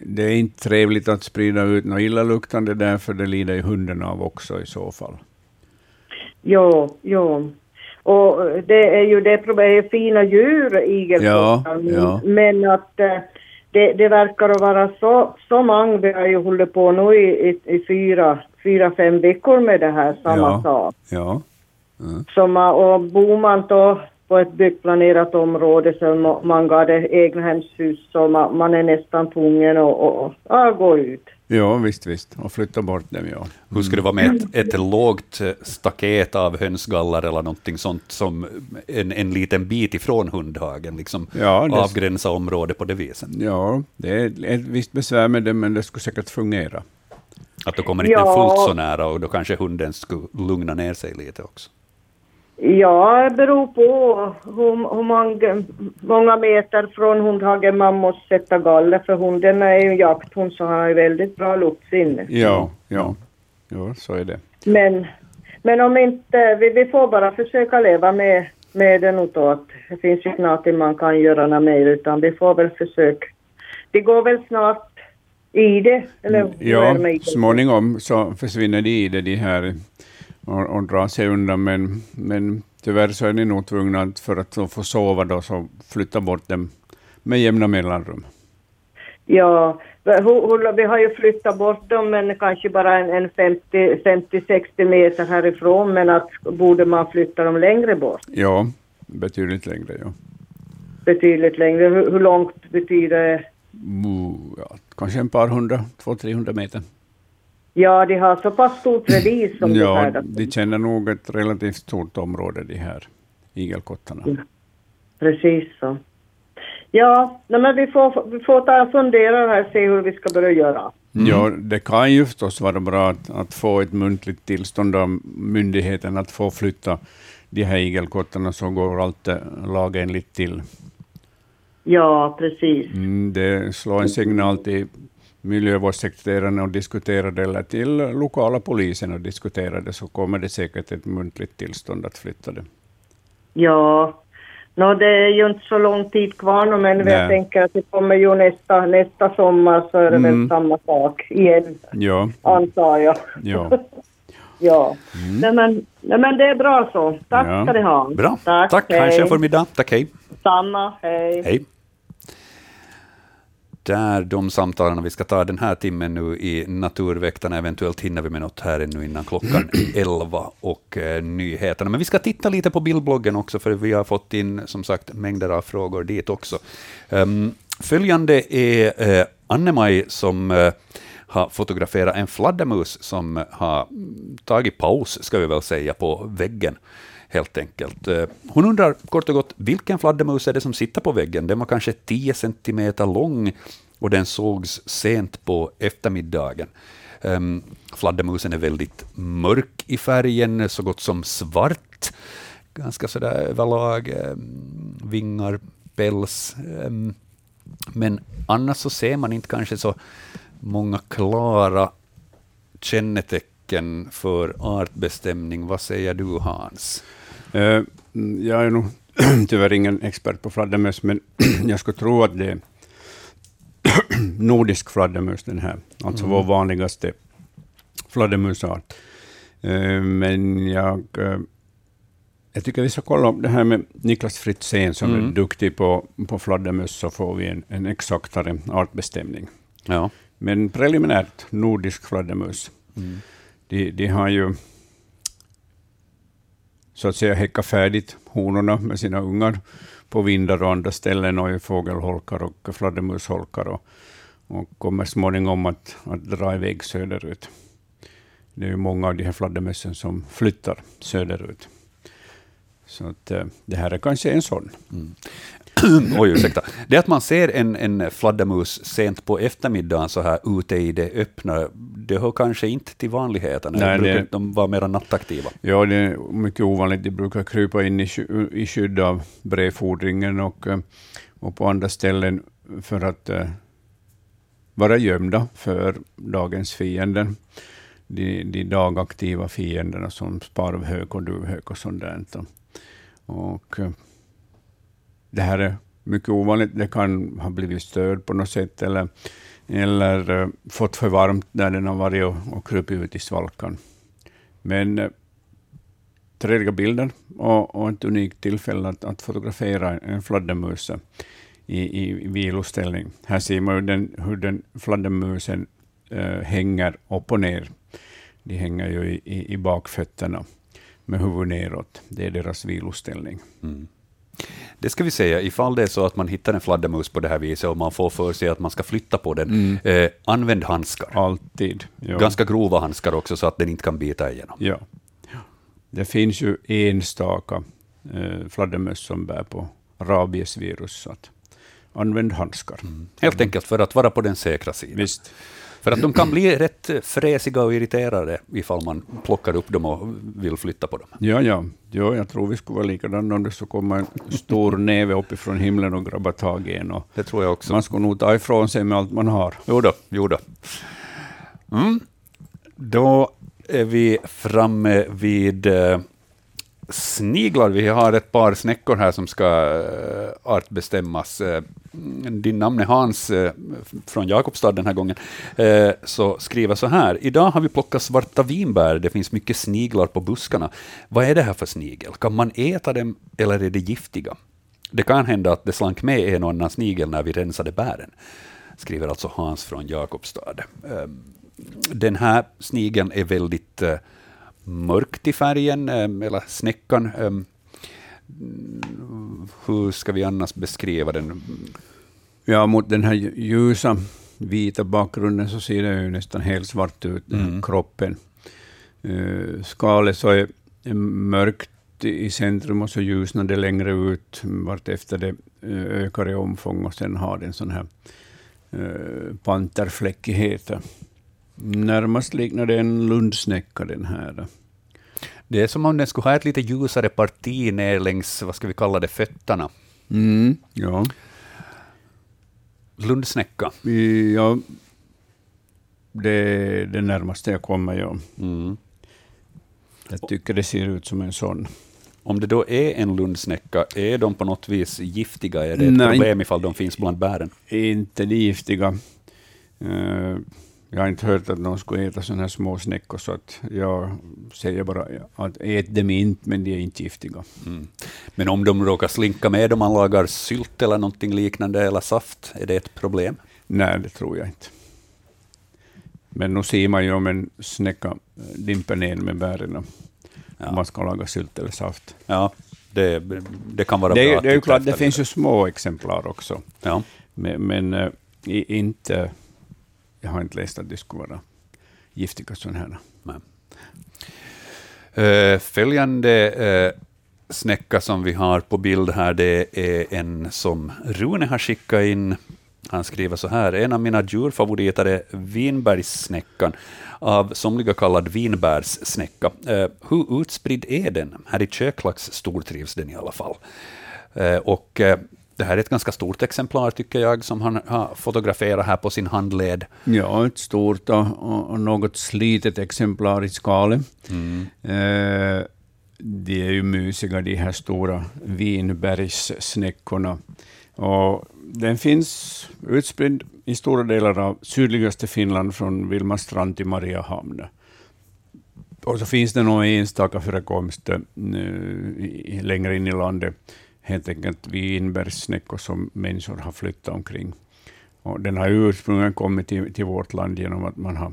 det är inte trevligt att sprida ut något illaluktande där, för det lider ju hunden av också i så fall. Jo, jo. Och det är ju det problemet, fina djur, igelkottar, ja, ja. men att eh, det, det verkar att vara så, så många, vi har ju hållit på nu i, i, i fyra, fyra, fem veckor med det här, samma ja, sak. Ja. Mm. Som, och bor man då på ett byggplanerat område så man gav det egna hemshus så man, man är nästan tvungen att och, och, gå ut. Ja, visst, visst. Och flytta bort dem, ja. Hur skulle det vara med ett, ett lågt staket av hönsgallar eller någonting sånt som en, en liten bit ifrån hundhagen, liksom ja, det, avgränsa området på det viset? Ja, det är ett visst besvär med det, men det skulle säkert fungera. Att då kommer inte ja. fullt så nära och då kanske hunden skulle lugna ner sig lite också. Ja, det beror på hur, hur många, många meter från hundhagen man måste sätta galler, för hunden är ju en jakthund så han har ju väldigt bra luktsinne. Ja, ja, ja, så är det. Men, men om inte, vi, vi får bara försöka leva med, med det då, att det finns ju ingenting man kan göra något mer, utan vi får väl försöka. Det går väl snart i det, eller Ja, småningom så försvinner de i det, de här och, och dra sig undan, men, men tyvärr så är ni nog tvungna att för att få sova då, så flytta bort dem med jämna mellanrum. Ja, vi har ju flyttat bort dem, men kanske bara en 50-60 meter härifrån, men att borde man flytta dem längre bort? Ja, betydligt längre, ja. Betydligt längre. Hur, hur långt betyder det? Ja, kanske ett par hundra, två, trehundra meter. Ja, de har så pass stort revir som ja, de färdas. de känner nog ett relativt stort område, de här igelkottarna. Ja, precis så. Ja, men vi får, vi får ta och fundera här och se hur vi ska börja göra. Mm. Ja, det kan ju förstås vara bra att, att få ett muntligt tillstånd av myndigheten att få flytta de här igelkottarna så går allt lagenligt till. Ja, precis. Mm, det slår en signal till miljövårdssekreterarna och diskuterade eller till lokala polisen och diskuterade så kommer det säkert ett muntligt tillstånd att flytta det. Ja, No, det är ju inte så lång tid kvar nu, men jag tänker att det kommer ju nästa, nästa sommar så är det mm. väl samma sak igen, ja. antar jag. Ja. ja. Mm. Nej, men, nej, men det är bra så. Tack ja. ska ni ha. Bra. Tack. Tack. Ha en skön förmiddag. Tack, hej. Samma. Hej. Hej där de samtalen vi ska ta den här timmen nu i Naturväktarna. Eventuellt hinner vi med något här ännu innan klockan 11 och eh, nyheterna. Men vi ska titta lite på bildbloggen också, för vi har fått in som sagt mängder av frågor dit också. Um, följande är eh, Anne-Maj som eh, har fotograferat en fladdermus som har tagit paus, ska vi väl säga, på väggen helt enkelt. Eh, hon undrar kort och gott, vilken fladdermus är det som sitter på väggen? Den var kanske 10 centimeter lång och den sågs sent på eftermiddagen. Um, fladdermusen är väldigt mörk i färgen, så gott som svart. Ganska sådär överlag, um, vingar, päls. Um, men annars så ser man inte kanske så många klara kännetecken för artbestämning. Vad säger du, Hans? Uh, jag är nog tyvärr ingen expert på fladdermöss, men jag skulle tro att det är nordisk fladdermus, den här. Alltså mm. vår vanligaste fladdermusart. Uh, men jag, uh, jag tycker vi ska kolla upp det här med Niklas Fritzén, som mm. är duktig på, på fladdermöss, så får vi en, en exaktare artbestämning. Ja. Men preliminärt nordisk fladdermus. Mm. De, de har ju så att säga häcka färdigt honorna med sina ungar på vindar och andra ställen och i fågelholkar och fladdermusholkar och, och kommer småningom att, att dra iväg söderut. Det är ju många av de här fladdermössen som flyttar söderut. Så att, eh, det här är kanske en sån. Mm. Oj, ursäkta. Det att man ser en, en fladdermus sent på eftermiddagen så här ute i det öppna, det hör kanske inte till vanligheterna. Nej, brukar det, de vara mer nattaktiva? Ja, det är mycket ovanligt. De brukar krypa in i, i skydd av brevfodringen och, eh, och på andra ställen för att uh, vara gömda för dagens fienden. De, de dagaktiva fienderna som sparvhök och duvhök och sånt där. Och, uh, det här är mycket ovanligt. Det kan ha blivit störd på något sätt eller, eller uh, fått för varmt när den har varit och, och krupit ut i svalkan. Men uh, trevliga bilder och, och ett unikt tillfälle att, att fotografera en fladdermus i, i, viloställning. Här ser man den, hur den fladdermusen uh, eh, hänger upp och ner. De hänger ju i, i, i bakfötterna med huvudet neråt. Det är deras viloställning. Mm. Det ska vi säga, ifall det är så att man hittar en fladdermus på det här viset och man får för sig att man ska flytta på den, mm. eh, använd handskar. Alltid. Ja. Ganska grova handskar också, så att den inte kan bita igenom. Ja. Det finns ju enstaka eh, fladdermöss som bär på rabiesvirus, så att använd handskar. Mm. Helt enkelt för att vara på den säkra sidan. Visst. För att de kan bli rätt fräsiga och irriterade ifall man plockar upp dem och vill flytta på dem. Ja, ja. ja jag tror vi skulle vara likadana om det så kommer en stor näve uppifrån himlen och grabbar tag i en. Och det tror jag också. Man skulle nog ta ifrån sig med allt man har. Jo då, jo då. Mm. Då är vi framme vid uh, sniglar. Vi har ett par snäckor här som ska uh, artbestämmas. Uh, din namn är Hans eh, från Jakobstad den här gången, så skriver så här. Idag har vi plockat svarta vinbär. Det finns mycket sniglar på buskarna. Vad är det här för snigel? Kan man äta dem eller är det giftiga? Det kan hända att det slank med en och annan snigel när vi rensade bären, skriver alltså Hans från Jakobstad. Den här snigeln är väldigt mörkt i färgen, eller snäckan hur ska vi annars beskriva den? Ja, mot den här ljusa vita bakgrunden så ser den ju nästan helt svart ut, mm. kroppen. Uh, skalet så är, mörkt i centrum och så ljusnar det längre ut vartefter det ökar i omfång och sen har den sån här panterfläckighet. Närmast liknar det en lundsnäcka den här. Det är som om den skulle ha ett lite ljusare parti ner längs, vad ska vi kalla det, fötterna. Mm, ja. Lundsnäcka. Ja, det är det närmaste jag kommer, ja. Mm. Jag tycker det ser ut som en sån. Om det då är en lundsnäcka, är de på något vis giftiga? Är det ett Nej, problem ifall de finns bland bären? Inte de giftiga. Jag har inte hört att någon skulle äta sådana här små snäckor, så att jag säger bara att ät dem inte, men de är inte giftiga. Mm. Men om de råkar slinka med om man lagar sylt eller någonting liknande, eller saft, är det ett problem? Nej, det tror jag inte. Men nu ser man ju om en snäcka dimper ner med bären, ja. om man ska laga sylt eller saft. Ja, det, det kan vara det, bra. Det är ju klart, det finns ju små exemplar också, ja. men, men äh, inte jag har inte läst att det skulle vara giftiga sådana här. Uh, följande uh, snäcka som vi har på bild här, det är en som Rune har skickat in. Han skriver så här, en av mina djurfavoriter är vinbergssnäckan, av somliga kallad vinbärssnäcka. Uh, hur utspridd är den? Här i Köklax stortrivs den i alla fall. och det här är ett ganska stort exemplar, tycker jag, som han har fotograferat här på sin handled. Ja, ett stort och, och något slitet exemplar i skalet. Mm. Eh, de är ju mysiga, de här stora vinbergssnäckorna. Och den finns utspridd i stora delar av sydligaste Finland, från Vilmastrand till Mariehamn. Och så finns det någon enstaka förekomst uh, längre in i landet helt enkelt vinbärssnäckor som människor har flyttat omkring. Och den har ursprungligen kommit till, till vårt land genom att man har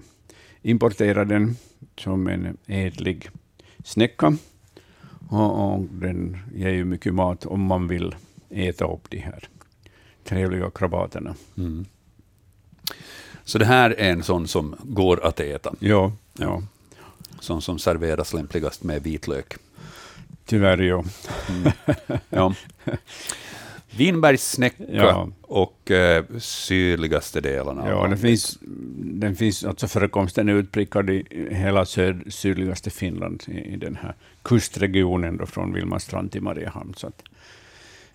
importerat den som en ädlig snäcka. Och, och den ger ju mycket mat om man vill äta upp de här trevliga krabaterna. Mm. Så det här är en sån som går att äta? Ja. ja. Sån som serveras lämpligast med vitlök? Tyvärr, ja. Mm. ja. Vinbergssnäcka ja. och eh, sydligaste delarna. Ja, den finns, den finns, alltså förekomsten är utprickad i hela syd, sydligaste Finland, i, i, den här kustregionen då, från Vilmastrand till Mariehamn. Så att,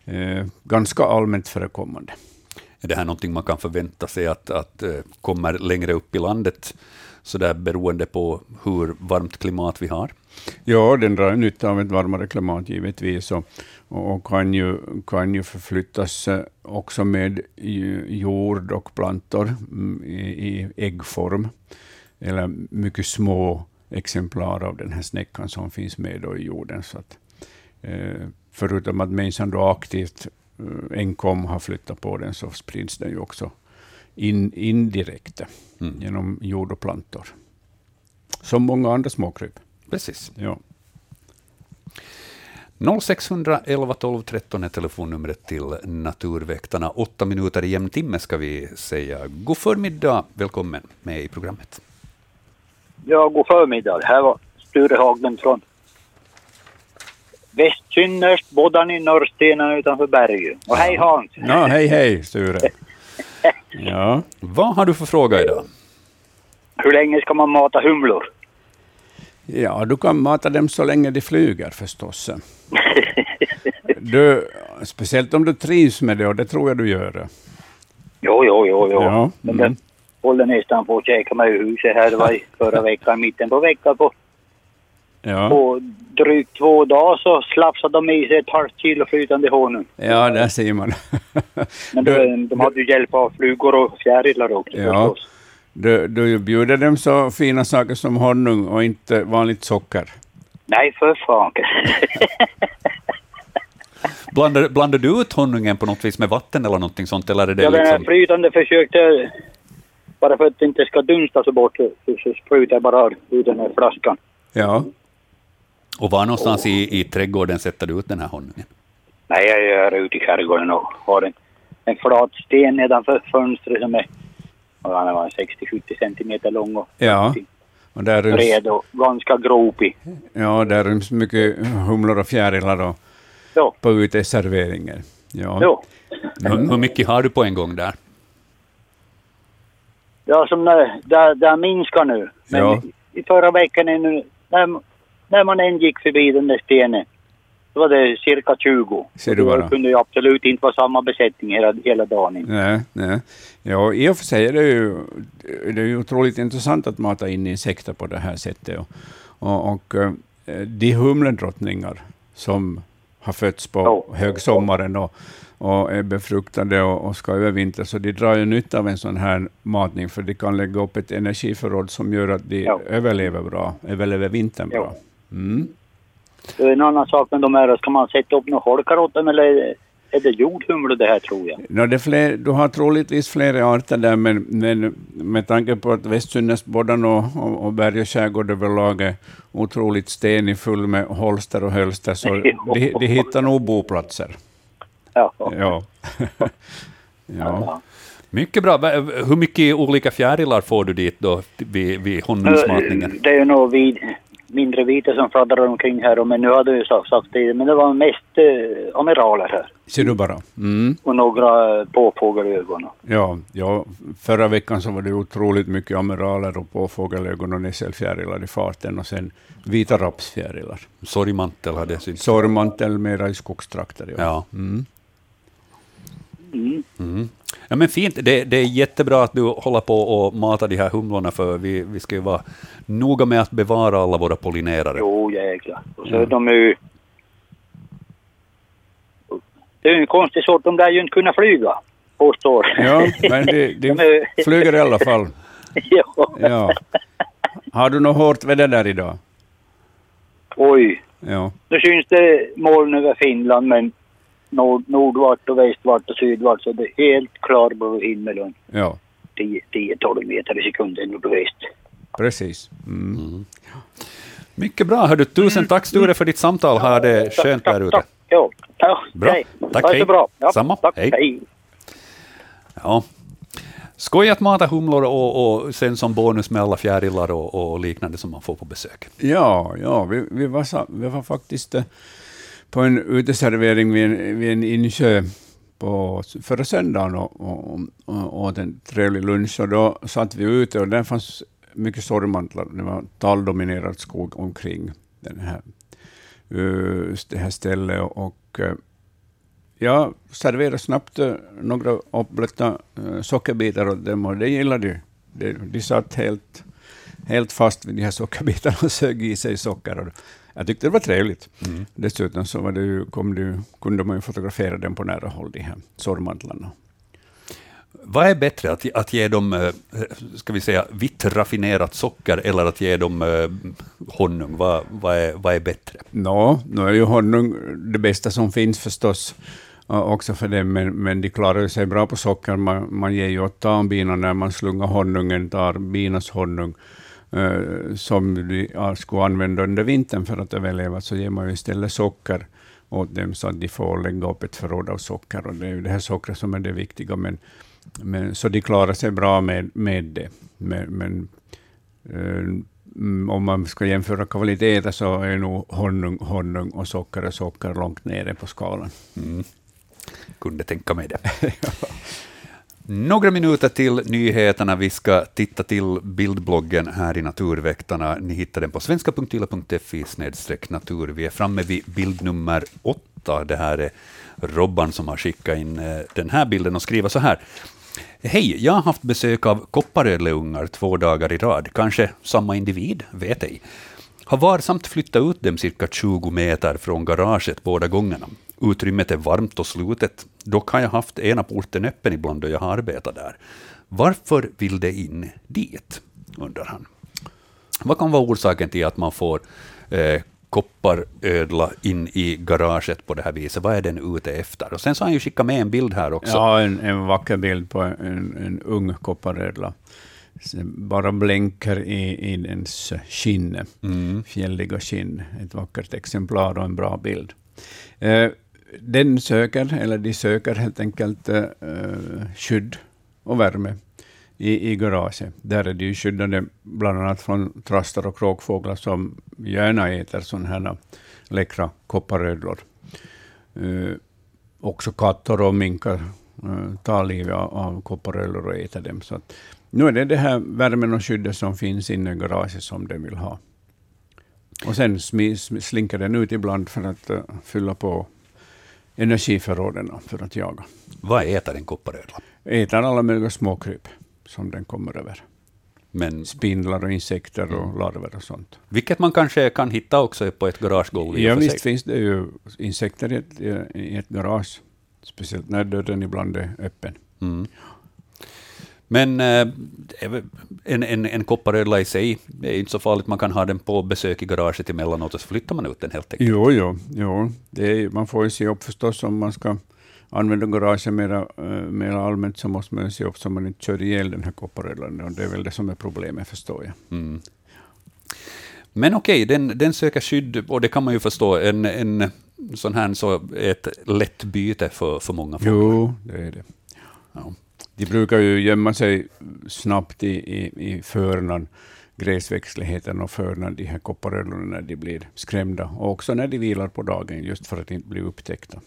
eh, ganska allmänt förekommande. Är det här någonting man kan förvänta sig att, att uh, kommer längre upp i landet, så där beroende på hur varmt klimat vi har? Ja, den drar nytta av ett varmare klimat givetvis och, och kan, ju, kan ju förflyttas eh, också med jord och plantor mm, i, äggform, eller mycket små exemplar av den här snäckan som finns med i jorden. Så att, eh, förutom att människan då aktivt eh, enkom har flyttat på den, så sprids den ju också in, indirekt mm. genom jord och plantor. Som många andra småkryp. Precis. Ja. 0611 12 13 är telefonnumret till Naturväktarna. Åtta minuter i jämn timme ska vi säga. God förmiddag, välkommen med i programmet. Ja, god förmiddag. Här var Sture Haglund från Västsynnerst, Boddan i Norrstenen utanför Bergö. Och hej Hans! Ja, hej hej Sture! ja. Vad har du för fråga idag? Hur länge ska man mata humlor? Ja, du kan mata dem så länge de flyger förstås. Du, speciellt om du trivs med det, och det tror jag du gör. Jo, jo, jo, jo. Ja, Men mm. håller nästan på att käka mig ur huset här. Det var förra veckan, mitten på veckan. På, ja. på drygt två dagar så slafsade de i sig ett halvt kilo flytande honung. Ja, där ser man. Men de, de hade ju hjälp av flugor och fjärilar också ja. förstås. Du, du bjuder dem så fina saker som honung och inte vanligt socker. Nej, för fan. blandar, blandar du ut honungen på något vis med vatten eller någonting sånt? Eller är det ja, liksom... den flytande försökte, bara för att det inte ska dunsta så bort, så sprutar jag bara ut den här flaskan. Ja. Och var någonstans och, i, i trädgården sätter du ut den här honungen? Nej, jag är ute i skärgården och har en, en flat sten nedanför fönstret som är han var 60-70 centimeter lång och, ja. och där ryms, bred och ganska gropig. Ja, där ryms mycket humlor och fjärilar och ja. på uteserveringar. Ja. ja. Mm. Hur mycket har du på en gång där? Ja, som när, där, där minskar nu. Men ja. i, i förra veckan, nu, när, när man än gick förbi den där stenen, då var det cirka 20. Ser du bara. Det kunde ju absolut inte vara samma besättning hela, hela dagen. Nej, nej. Ja, i och för sig är det ju, det är ju otroligt intressant att mata in insekter på det här sättet. Och, och, och eh, de humledrottningar som har fötts på oh. högsommaren och, och är befruktade och, och ska övervintra, så de drar ju nytta av en sån här matning, för de kan lägga upp ett energiförråd som gör att de ja. överlever bra, överlever vintern bra. Mm. En annan sak med de här, ska man sätta upp några holkar åt dem, eller är det jordhumle det här tror jag? No, det fler, du har troligtvis flera arter där, men, men med tanke på att Västsynnesboddan och, och, och berg och skärgård överlag är otroligt stenig full med holster och hölster, så de, de hittar nog boplatser. Ja. ja. ja. Mycket bra. Hur mycket olika fjärilar får du dit då vid, vid honungsmatningen? Det är nog vid mindre vita som fladdrar omkring här, men nu hade jag sagt, sagt det, men det var mest eh, amiraler här. Ser du bara. Mm. Och några eh, påfågelögon. Ja, ja, förra veckan så var det otroligt mycket amiraler och påfågelögon och nässelfjärilar i farten och sen vita rapsfjärilar. Sorgmantel hade sin... Sorgmantel mera i skogstrakter, ja. ja. Mm. Mm. Mm. Ja, men fint. Det, det, är jättebra att du håller på och matar de här humlorna, för vi, vi ska ju vara noga med att bevara alla våra pollinerare. Jo, jäklar. Och så ja. de är ju... Det är ju en konstig sort, de lär ju inte kunna flyga, påstår Ja, men de, de flyger i alla fall. ja. ja. Har du något hårt väder där idag? Oj. Ja. Nu syns det moln över Finland, men nord, nordvart och västvart och sydvart så det är helt klarblå himmel ja. 10-12 meter i sekunden nordväst. Precis. Mm. Mm. Mycket bra. Hördu, tusen mm. tack Sture för ditt samtal. Ha det skönt där ute. Ja. Bra. Hej. Tack, hej. Bra. Ja, Samma. Tack, hej. hej. Ja. Skoj att mata humlor och, och sen som bonus med alla fjärilar och, och, liknande som man får på besök. Ja, ja vi, vi, var, vi var faktiskt eh, på en uteservering vid en, vid en insjö på förra söndagen och, och, och åt en trevlig lunch. Och då satt vi ute och där fanns mycket sorgmantlar. Det var talldominerad skog omkring den här, eh, det här stället. Och, eh, jag serverade snabbt eh, några uppblötta sockerbitar åt dem och det gillade de. De, satt helt, helt fast vid de här sockerbitarna och sög i sig socker. Jag tyckte det var trevligt. Mm. Dessutom så var det ju, kom det, kunde man ju fotografera dem på nära håll, de här sorgmantlarna. Vad är bättre, att, att ge dem eh, ska vi säga, vitt raffinerat socker eller att ge dem eh, honung? Vad, vad, är, vad är bättre? No, nu är ju honung det bästa som finns förstås, också för dem, men, men de klarar sig bra på socker. Man, man ger ju åt tambina när man slungar honungen, tar binas honung, Eh, som de skulle använda under vintern för att överleva, så ger man istället socker åt dem så att de får lägga upp ett förråd av socker. Och det är ju det här sockret som är det viktiga. Men, men, så de klarar sig bra med, med det. Men, men uh, om man ska jämföra kvaliteter så är nog honung, honung och socker och socker långt nere på skalan. Mm. Kunde tänka mig det. Några minuter till nyheterna. Vi ska titta till bildbloggen här i Naturväktarna. Ni hittar den på svenska.yla.fi natur. Vi är framme vid bild nummer åtta. Det här är Robban som har skickat in eh, den här bilden och skriver så här. Hej, jag har haft besök av kopparödleungar två dagar i rad. Kanske samma individ, vet ej. Har varsamt flyttat ut dem cirka 20 meter från garaget båda gångerna. Utrymmet är varmt och slutet. Dock har jag haft ena porten öppen ibland då jag har arbetat där. Varför vill det in dit? undrar han. Vad kan vara orsaken till att man får eh, kopparödla in i garaget på det här viset? Vad är den ute efter? Och sen så har han ju skickat med en bild här också. Ja, en, en vacker bild på en, en ung kopparödla. Bara blänker i, i dens skinn, mm. fjälliga skinn. Ett vackert exemplar och en bra bild. Eh, den söker, eller de söker helt enkelt uh, skydd och värme i, i garaget. Där är de skyddade bland annat från trastar och kråkfåglar som gärna äter sådana här läckra kopparödlor. Uh, också katter och minkar uh, tar livet av, av kopparödlor och äter dem. Så att, nu är det det här värmen och skyddet som finns inne i garaget som de vill ha. Och sen slinker den ut ibland för att uh, fylla på energiförråden för att jaga. Vad äter en kopparödla? Äter alla möjliga småkryp som den kommer över. Men, Spindlar och insekter och mm. larver och sånt. Vilket man kanske kan hitta också på ett garagegolv. Ja, visst finns det ju insekter i ett, i ett garage, speciellt när dörren ibland är öppen. Mm. Men eh, en, en, en kopparödla i sig är inte så farligt. Man kan ha den på besök i garaget emellanåt och så flyttar man ut den helt enkelt. Jo, jo, jo. Det är, man får ju se upp förstås om man ska använder garaget mera, äh, mera allmänt så måste man se upp så man inte kör ihjäl den här kopparödlan. Och det är väl det som är problemet, förstår jag. Mm. Men okej, okay, den, den söker skydd, och det kan man ju förstå. En, en sån här så är ett lätt byte för, för många fåglar. Jo, det är det. Ja. De brukar ju gömma sig snabbt i, i, i förnan, gräsväxtligheten och förnan, de här kopparödlorna, när de blir skrämda. Och också när de vilar på dagen, just för att inte bli upptäckta.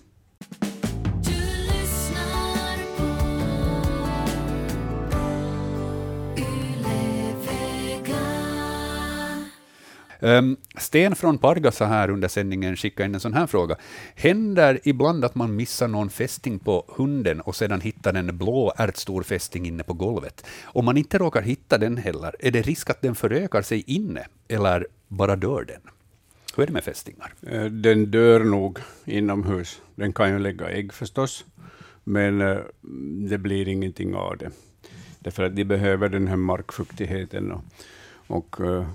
Um, Sten från Pargasa här under sändningen skickade in en sån här fråga. Händer ibland att man missar någon fästing på hunden och sedan hittar en blå ärtstor fästing inne på golvet? Om man inte råkar hitta den heller, är det risk att den förökar sig inne, eller bara dör den? Hur är det med fästingar? Eh, den dör nog inomhus. Den kan ju lägga ägg förstås, men eh, det blir ingenting av det. Därför att de behöver den här markfuktigheten och, och eh,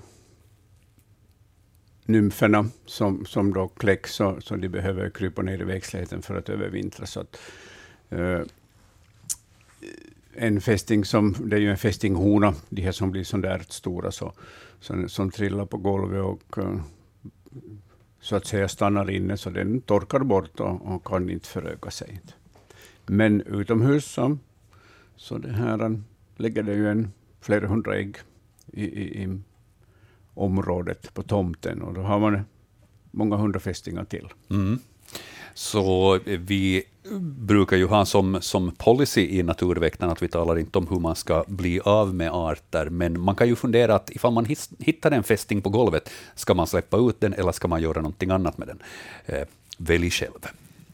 nymferna som, som då kläcks, så, så de behöver krypa ner i växtligheten för att övervintra. Så att, eh, en fästing som, det är ju en fästinghona, de här som blir sådär stora, så, som, som trillar på golvet och eh, så att säga stannar inne, så den torkar bort och, och kan inte föröka sig. Men utomhus så, så det här eh, lägger det ju en flera hundra ägg i, i, i området på tomten och då har man många hundra fästingar till. Mm. Så vi brukar ju ha som, som policy i Naturväktarna att vi talar inte om hur man ska bli av med arter, men man kan ju fundera att ifall man hittar en fästing på golvet, ska man släppa ut den eller ska man göra någonting annat med den? Eh, välj själv.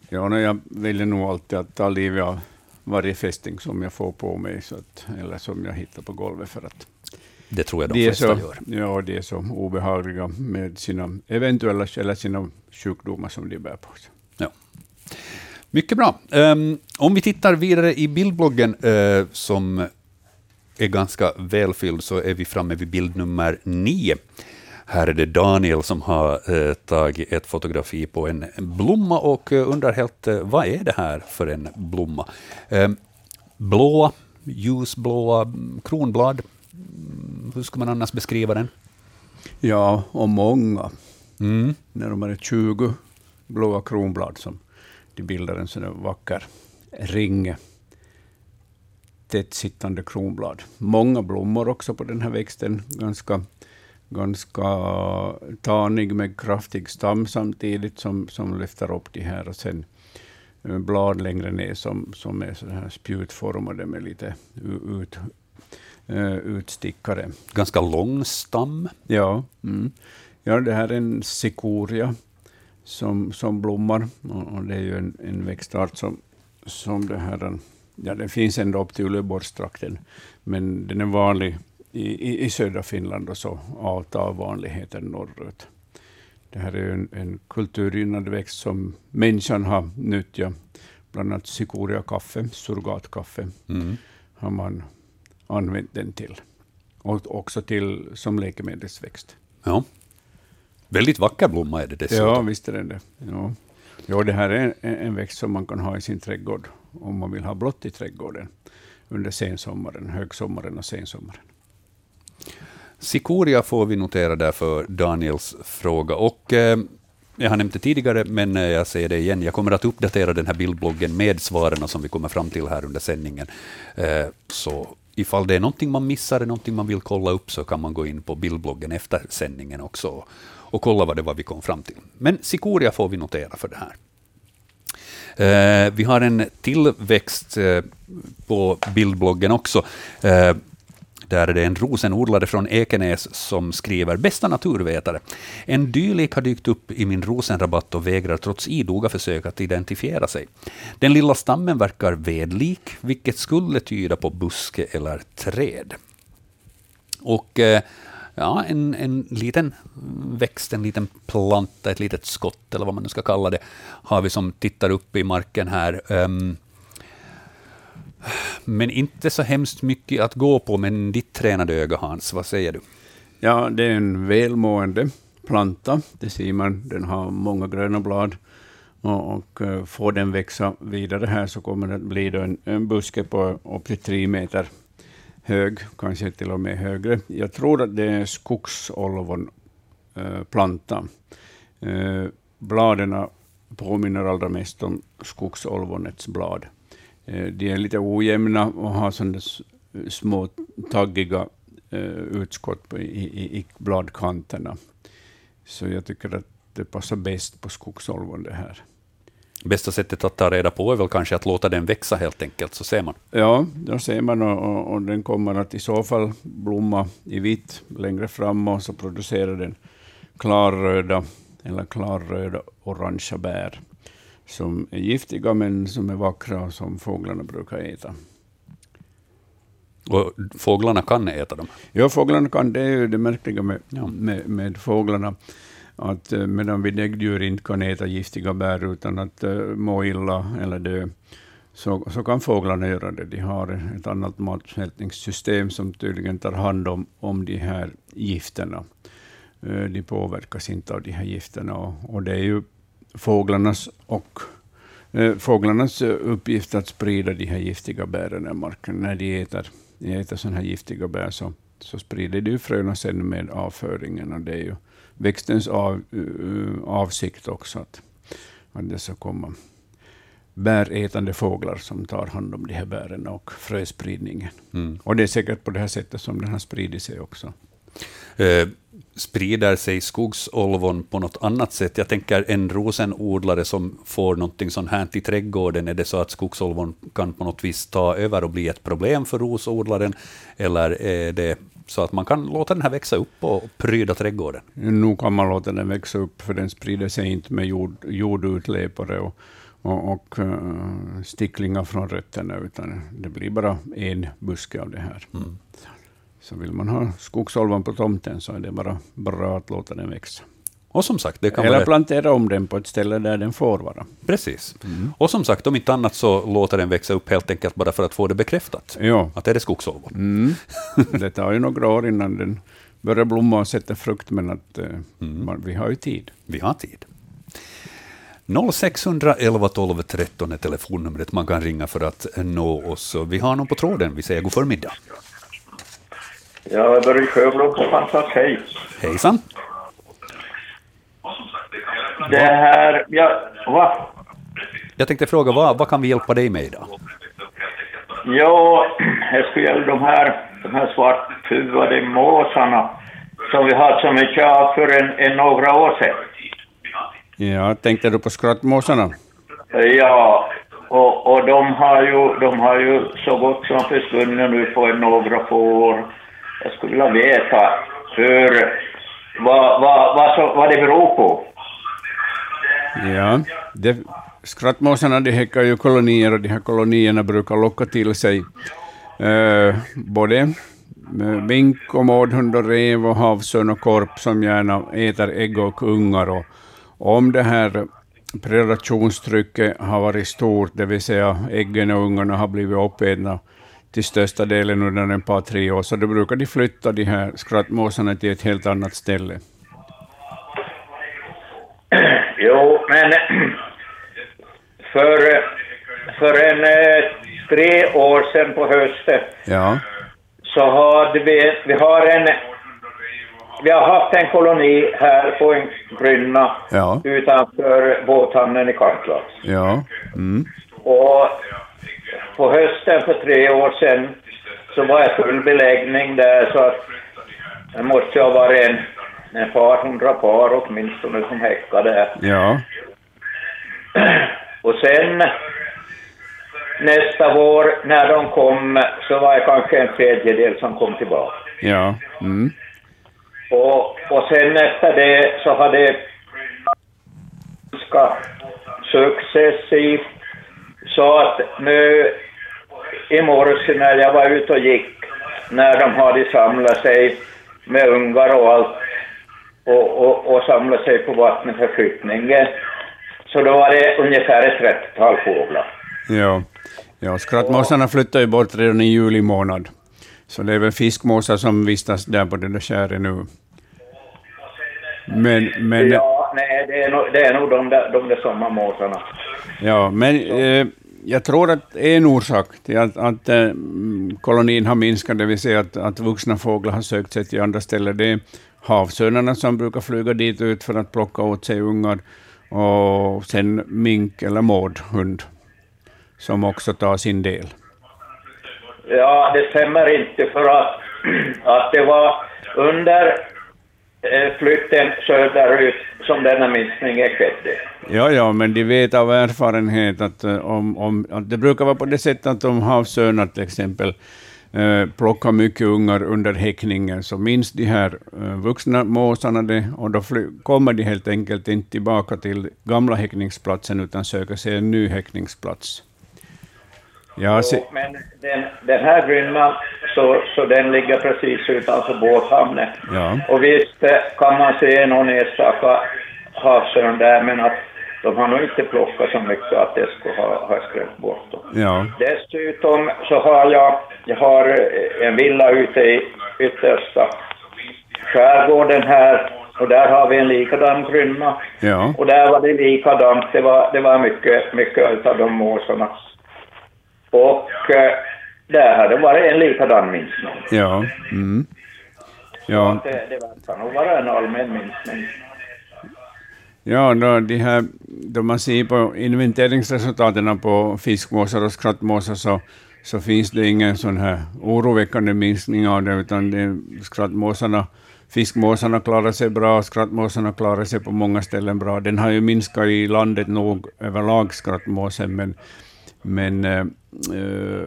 Ja, jag väljer nog alltid att ta livet av varje fästing som jag får på mig, så att, eller som jag hittar på golvet, för att det tror jag de, de flesta så, gör. Ja, de är så obehagliga med sina eventuella eller sina sjukdomar som de bär på sig. Ja. Mycket bra. Um, om vi tittar vidare i bildbloggen, uh, som är ganska välfylld, så är vi framme vid bild nummer nio. Här är det Daniel som har uh, tagit ett fotografi på en, blomma och uh, undrar helt, vad är det här för en blomma? Um, blåa, ljusblåa kronblad, hur ska man annars beskriva den? Ja, och många. Mm. Närmare 20 blåa kronblad som de bildar en sån vacker ring tätt sittande kronblad. Många blommor också på den här växten. Ganska, ganska tanig med kraftig stam samtidigt som, som lyfter upp de här. Och sen eh, blad längre ner som, som är så här spjutformade med lite ut, uh, utstickare. Ganska lång stam. Ja, mm. ja, det här är en sikoria som, som blommar. Och det är ju en, en växtart som, som det här, ja, den finns ända upp till Uleåborgstrakten, men den är vanlig i, i, i södra Finland och så avtar vanligheten norrut. Det här är en, en kulturgynnad växt som människan har nyttjat, bland annat sikoria-kaffe, surrogatkaffe, mm. har man använt den till. Och också till, som läkemedelsväxt. Ja. Väldigt vacker blomma är det dessutom. Ja, visst är det ja. ja, det här är en, en växt som man kan ha i sin trädgård om man vill ha blått i trädgården under sensommaren, högsommaren och sensommaren. Sikoria får vi notera där för Daniels fråga. Och eh, jag har nämnt det tidigare, men eh, jag säger det igen. Jag kommer att uppdatera den här bildbloggen med svaren som vi kommer fram till här under sändningen. Eh, så ifall det är någonting man missar, någonting man vill kolla upp, så kan man gå in på bildbloggen efter sändningen också och kolla vad det var vi kom fram till. Men Sikoria får vi notera för det här. Eh, vi har en tillväxt eh, på bildbloggen också. Eh, där är det en rosenodlare från Ekenäs som skriver ”Bästa naturvetare. En dylik har dykt upp i min rosenrabatt och vägrar trots idoga försök att identifiera sig. Den lilla stammen verkar vedlik, vilket skulle tyda på buske eller träd. Och eh, ja, en, en liten växt, en liten planta, ett litet skott, eller vad man nu ska kalla det, har vi som tittar upp i marken här. Um, men inte så hemskt mycket att gå på, men ditt tränade öga, Hans, vad säger du? Ja, det är en välmående planta. Det ser man, den har många gröna blad. Och, och eh, får den växa vidare här så kommer det att bli en, en buske på upp till tre meter hög, kanske till och med högre. Jag tror att det är skogsolvonplanta. Eh, eh, bladen påminner allra mest om skogsolvonets blad. Uh, de är lite ojämna och har sådana små taggiga uh, utskott i, i, i bladkanterna. Så jag tycker att det passar bäst på skogsolvon det här. Bästa sättet att ta reda på är väl kanske att låta den växa helt enkelt, så ser man. Ja, då ser man och, och, och den kommer att i så fall blomma i vitt längre fram och så producerar den klarröda eller klarröda orangea bär som är giftiga men som är vackra och som fåglarna brukar äta. Och fåglarna kan äta dem? Ja, fåglarna kan. Det är ju det märkliga med, ja. med, med fåglarna att eh, medan vi däggdjur inte kan äta giftiga bär utan att uh, må illa eller dö, så, så kan fåglarna göra det. De har ett annat matsmältningssystem som tydligen tar hand om, om de här gifterna. Uh, de påverkas inte av de här gifterna och, och det är ju fåglarnas och uh, fåglarnas uppgift att sprida de här giftiga bären i marken. När de äter, de äter sådana här giftiga bär så, så sprider de fröna sen med avföringen. Och det är ju växtens av, uh, avsikt också, att, att det ska komma bärätande fåglar som tar hand om de här bären och fröspridningen. Mm. Och det är säkert på det här sättet som den har spridit sig också. Eh, sprider sig skogsolvon på något annat sätt? Jag tänker en rosenodlare som får någonting sånt här i trädgården, är det så att skogsolvon kan på något vis ta över och bli ett problem för rosodlaren, eller är det så att man kan låta den här växa upp och pryda trädgården. Nu kan man låta den växa upp, för den sprider sig inte med jord, jordutläpare och, och, och uh, sticklingar från rötterna, utan det blir bara en buske av det här. Mm. Så vill man ha skogsolvan på tomten så är det bara bra att låta den växa. Och som sagt, det kan Eller vara... plantera om den på ett ställe där den får vara. Precis. Mm. Och som sagt, om inte annat så låter den växa upp helt enkelt bara för att få det bekräftat. Ja. Att det är det skogsolvon. Mm. Det tar ju några år innan den börjar blomma och sätta frukt, men att, eh, mm. man, vi har ju tid. Vi har tid. 0611 12 13 är telefonnumret man kan ringa för att nå oss. Vi har någon på tråden. Vi säger god förmiddag. Ja, Börje Sjöblom på Pansas, hej. Hejsan. Det här, ja, va? Jag tänkte fråga, vad, vad kan vi hjälpa dig med idag? Ja, det skulle gälla de här, de här svarthuvade måsarna som vi hade så mycket av för en, en några år sedan. Ja, tänkte du på skrattmåsarna? Ja, och, och de, har ju, de har ju så gott som försvunnit nu på några få år. Jag vilja veta hur, vad, vad, vad, så, vad det beror på. Ja, det, skrattmåsarna de häckar ju kolonier och de här kolonierna brukar locka till sig eh, både eh, mink och mårdhund och rev och havsörn och korp som gärna äter ägg och ungar. Och, om det här predationstrycket har varit stort, det vill säga äggen och ungarna har blivit uppätna till största delen under ett par, tre år, så då brukar de flytta de här skrattmåsarna till ett helt annat ställe. Jo, men för, för en eh, tre år sedan på hösten ja. så hade vi, vi har en vi har haft en koloni här på en brynna ja. utanför båthamnen i Karklax. Ja. Mm. Och på hösten för tre år sedan så var det full beläggning där så att det måste ha varit en ett par hundra par åtminstone som häckade. Ja. Och sen nästa vår när de kom så var det kanske en tredjedel som kom tillbaka. Ja. Mm. Och, och sen efter det så det ska successivt så att nu i morse när jag var ute och gick när de hade samlat sig med ungar och allt och, och, och samlat sig på vattnet för flyttningen. Så då var det ungefär ett trettiotal fåglar. Ja, ja skrattmåsarna flyttar ju bort redan i juli månad. Så det är väl fiskmåsar som vistas där på det där skäret nu. Men, men, ja, nej, det är nog, det är nog de, där, de där sommarmåsarna. Ja, men eh, jag tror att en orsak till att, att äh, kolonin har minskat, det vill säga att, att vuxna fåglar har sökt sig till andra ställen, det är havsörnarna som brukar flyga dit ut för att plocka åt sig ungar, och sen mink eller mårdhund, som också tar sin del. Ja, det stämmer inte, för att, att det var under Eh, flytten söderut som denna minskning skedde. Ja, ja, men de vet av erfarenhet att, eh, om, om, att det brukar vara på det sättet att om havsörnar till exempel eh, plockar mycket ungar under häckningen, så minns de här eh, vuxna måsarna det, och då fly, kommer de helt enkelt inte tillbaka till gamla häckningsplatsen, utan söker sig en ny häckningsplats. Ja, se... Men den, den här grynnan, så, så den ligger precis utanför båthamnen. Ja. Och visst eh, kan man se någon enstaka havsörn där, men att de har nog inte plockat så mycket att det skulle ha, ha skrämt bort dem. Ja. Dessutom så har jag, jag har eh, en villa ute i yttersta skärgården här och där har vi en likadan grynna. Ja. Och där var det likadant, det var, det var mycket, mycket av de måsarna och eh, där har det varit en likadan minskning. Ja. Mm. ja. Det, det verkar nog vara en allmän minskning. Ja, då, de här, då man ser på inventeringsresultaten på fiskmåsar och skrattmåsar så, så finns det ingen sån här oroväckande minskning av det, utan det, skrattmåsarna, fiskmåsarna klarar sig bra, skrattmåsarna klarar sig på många ställen bra. Den har ju minskat i landet nog överlag, skrattmåsen, men men äh, Eh,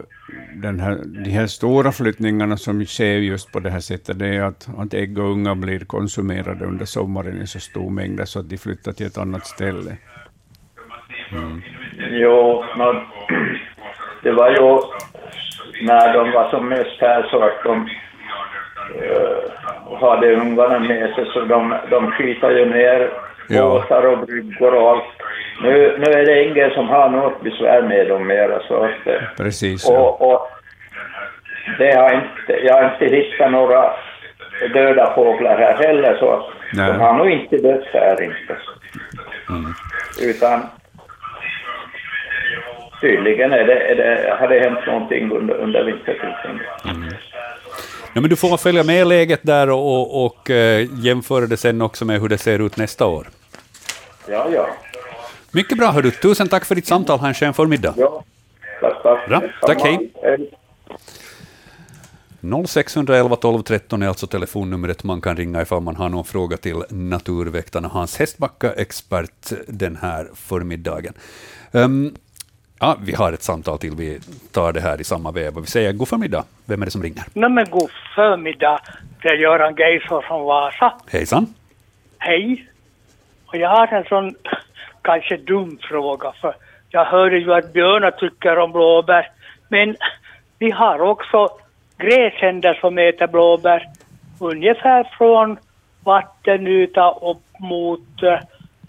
den här, de här stora flyttningarna som sker just på det här sättet, det är att, att ägg och unga blir konsumerade under sommaren i så stor mängd så att de flyttar till ett annat ställe. Mm. Jo, no, det var ju när de var som mest här så att de uh, hade ungarna med sig, så de, de skitade ju ner båtar och bryggor och allt nu, nu är det ingen som har något besvär med dem mera. Så att, eh, Precis. Och, och det har inte, jag har inte hittat några döda fåglar här heller, så Nej. de har nog inte dött här inte. Mm. Utan tydligen är det, är det, har det hänt någonting under, under vintertiden. Mm. Ja, men du får följa med läget där och, och, och uh, jämföra det sen också med hur det ser ut nästa år. Ja, ja. Mycket bra, hördu. Tusen tack för ditt samtal. Ha en skön förmiddag. Ja, tack, tack. Bra. Tack, hej. 0611 12 13 är alltså telefonnumret man kan ringa ifall man har någon fråga till Naturväktarna, Hans Hästbacka, expert den här förmiddagen. Um, ja, vi har ett samtal till, vi tar det här i samma veva. Vi säger god förmiddag. Vem är det som ringer? No, men god förmiddag. Det är Göran Geisor från Vasa. Hejsan. Hej. Och jag har en sån kanske dum fråga, för jag hörde ju att björnar tycker om blåbär, men vi har också gräsänder som äter blåbär ungefär från vattenyta upp mot uh,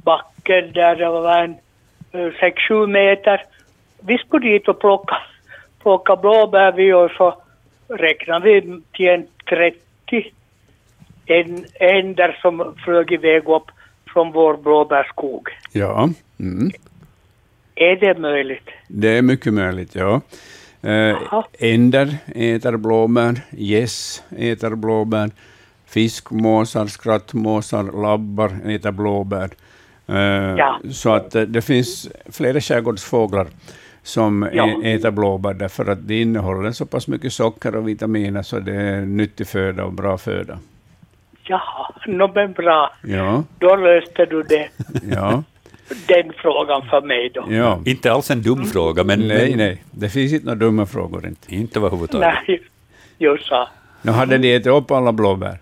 backen där det var en uh, 6-7 meter. Vi skulle dit och plocka, plocka blåbär vi och så räknar vi till en 30 en, änder som flög iväg upp från vår blåbärskog. Ja. Mm. Är det möjligt? Det är mycket möjligt, ja. Äh, änder äter blåbär, gäss äter blåbär, fiskmåsar, skrattmåsar, labbar äter blåbär. Äh, ja. Så att äh, det finns flera skärgårdsfåglar som ja. äter blåbär därför att det innehåller så pass mycket socker och vitaminer så det är nyttig föda och bra föda. Jaha, no, men bra. Ja. Då löste du det. Ja. Den frågan för mig då. Ja. Inte alls en dum mm. fråga, men... Nej, nej. Det finns inte några dumma frågor. Inte, inte överhuvudtaget. Nej, just så. Nu hade ni ätit upp alla blåbär?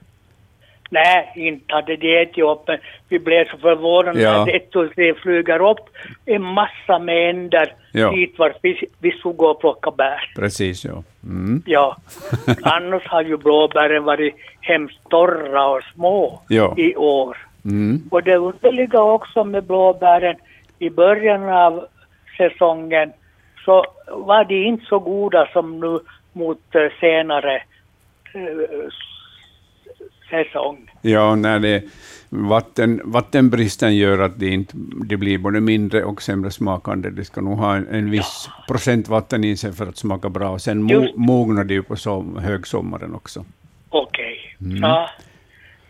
Nej, inte hade de ätit upp, men vi blev så förvånade ja. när ett och tre flyger upp en massa mänder ja. dit var vi, vi stod och plockade bär. Precis, ja. Mm. Ja. Annars har ju blåbären varit hemskt torra och små ja. i år. Mm. Och det underliga också med blåbären, i början av säsongen så var de inte så goda som nu mot eh, senare eh, säsong. Ja, när det, vatten, vattenbristen gör att det, inte, det blir både mindre och sämre smakande. Det ska nog ha en, en viss ja. procent vatten i sig för att smaka bra. Sen mo, mognar det ju på som, högsommaren också. Okej. Okay. Mm. Ja.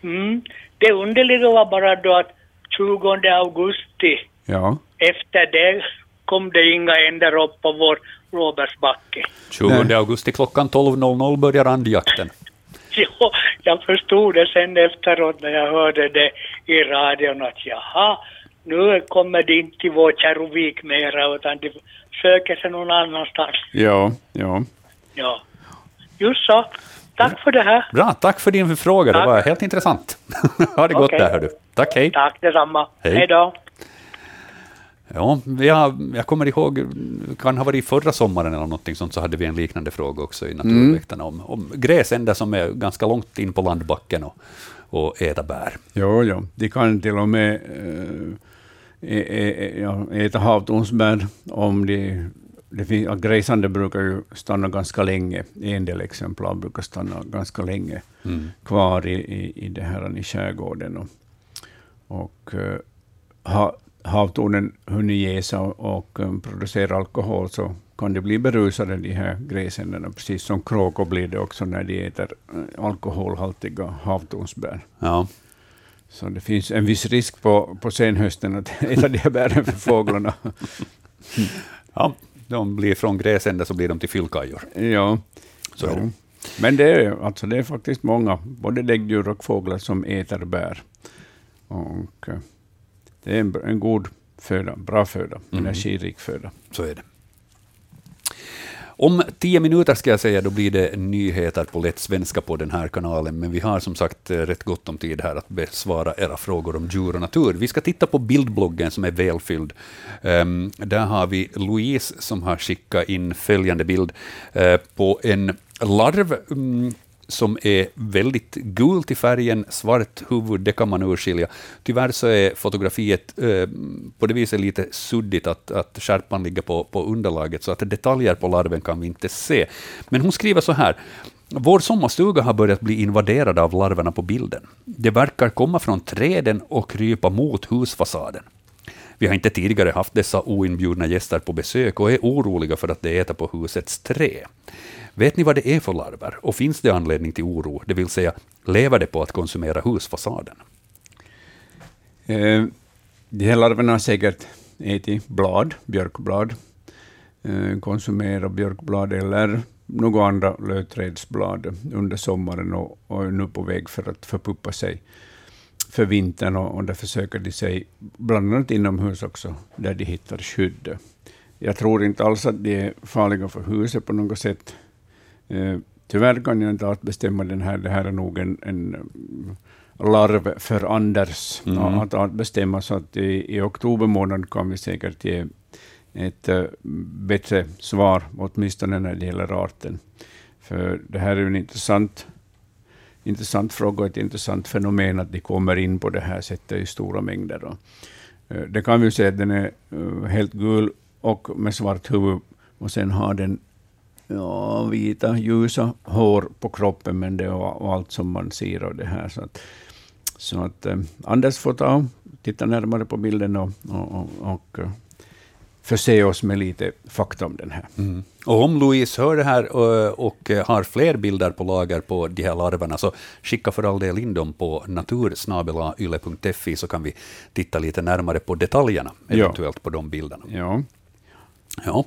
Mm. Det underliga var bara då att 20 augusti, ja. efter det kom det inga änder upp på vår Råbergsbacke. 20 augusti klockan 12.00 börjar andjakten. jo, jag förstod det sen efteråt när jag hörde det i radion att jaha, nu kommer det inte till vår Kärrovik mera utan de söker sig någon annanstans. Ja, ja. Ja, just så. Tack för det här. Bra, tack för din fråga. Tack. Det var helt intressant. ha det gott okay. där, hör du. Tack, hej. Tack detsamma. Hej, hej då. Ja, jag, jag kommer ihåg, kan ha varit förra sommaren eller någonting sånt, så hade vi en liknande fråga också i Naturväktarna mm. om, om gräsänder som är ganska långt in på landbacken och, och äta bär. Jo, jo, de kan till och med äh, äta havtornsbär om de det finns, gräsande brukar ju stanna ganska länge. En del exemplar brukar stanna ganska länge mm. kvar i, i, i, det här, i skärgården. Och, och uh, ha, havtornen hunnit ge sig och um, producera alkohol så kan de bli berusade, de här gräsänderna, precis som kråkor blir det också när de äter uh, alkoholhaltiga havtornsbär. Ja. Så det finns en viss risk på, på senhösten att äta de här bären för fåglarna. ja, de blir från gräsänder så blir de till fyllkajor. Ja. Så ja. Men det är, alltså det är faktiskt många, både däggdjur och fåglar, som äter bär. Och, uh, det är en, en god föda, bra föda, mm. energirik föda. Så är det. Om tio minuter ska jag säga, då blir det nyheter på lätt svenska på den här kanalen, men vi har som sagt eh, rätt gott om tid här att besvara era frågor om djur och natur. Vi ska titta på bildbloggen som är välfylld. Um, där har vi Louise som har skickat in följande bild uh, på en larv um, som är väldigt gult i färgen, svart huvud, det kan man urskilja. Tyvärr så är fotografiet eh, på det viset lite suddigt, att, att skärpan ligger på, på underlaget, så att detaljer på larven kan vi inte se. Men hon skriver så här. Vår sommarstuga har börjat bli invaderad av larverna på bilden. Det verkar komma från träden och krypa mot husfasaden. Vi har inte tidigare haft dessa oinbjudna gäster på besök och är oroliga för att de äter på husets trä. Vet ni vad det är för larver och finns det anledning till oro, det vill säga lever det på att konsumera husfasaden? Eh, de här larverna har säkert ätit blad, björkblad, eh, konsumerat björkblad eller några andra lövträdsblad under sommaren och, och är nu på väg för att förpuppa sig för vintern och, och där försöker de sig bland annat inomhus också, där de hittar skydd. Jag tror inte alls att de är farliga för huset på något sätt. Eh, tyvärr kan jag inte alls bestämma den här. Det här är nog en, en larv för Anders mm. att, att bestämma, så att i, i oktober månad kan vi säkert ge ett uh, bättre svar, åtminstone när det gäller arten. För det här är en intressant, intressant fråga och ett intressant fenomen att de kommer in på det här sättet i stora mängder. Uh, det kan vi att den är helt gul och med svart huvud, och sen har den ja, vita, ljusa hår på kroppen, men det är allt som man ser av det här. Så att, så att eh, Anders får ta titta närmare på bilden och, och, och, eh, förse oss med lite fakta om den här. Mm. Och om Louise hör det här och, eh, och, har fler bilder på lager på de här larverna, så skicka för all del in dem på natursnabelayle.fi, så kan vi titta lite närmare på detaljerna, eventuellt ja. på de bilderna. Ja. Ja.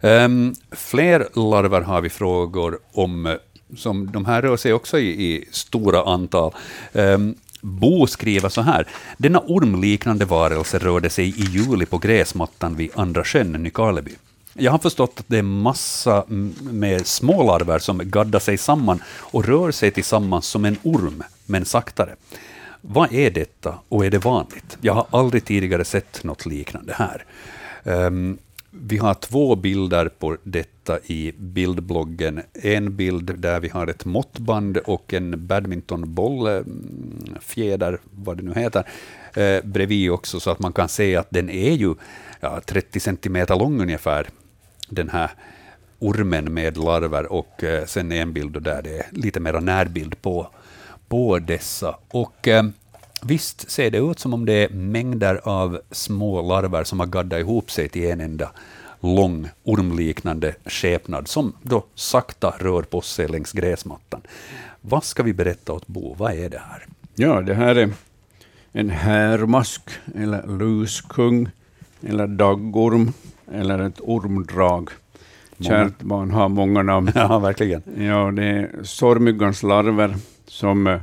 Um, fler larver har vi frågor om, eh, som de här rör sig också i, i stora antal. Um, Bo skriver så här. Denna ormliknande varelse rörde sig i juli på gräsmattan vid Andra sjön, Nykarleby. Jag har förstått att det är massa med smålarver som gaddar sig samman och rör sig tillsammans som en orm, men saktare. Vad är detta och är det vanligt? Jag har aldrig tidigare sett något liknande här. Um, vi har två bilder på detta i bildbloggen. En bild där vi har ett måttband och en badmintonboll, fjäder, vad det nu heter, eh, bredvid också, så att man kan se att den är ju ja, 30 centimeter lång ungefär, den här ormen med larver, och eh, sen en bild där det är lite mer närbild på, på dessa. Och eh, Visst ser det ut som om det är mängder av små larver som har gaddat ihop sig till en enda lång ormliknande skepnad som då sakta rör på sig längs gräsmattan. Vad ska vi berätta åt Bo? Vad är det här? Ja, det här är en härmask, eller luskung, eller daggorm, eller ett ormdrag. Kärt barn har många namn. Ja, verkligen. Ja, det är sorgmyggans larver som Eh,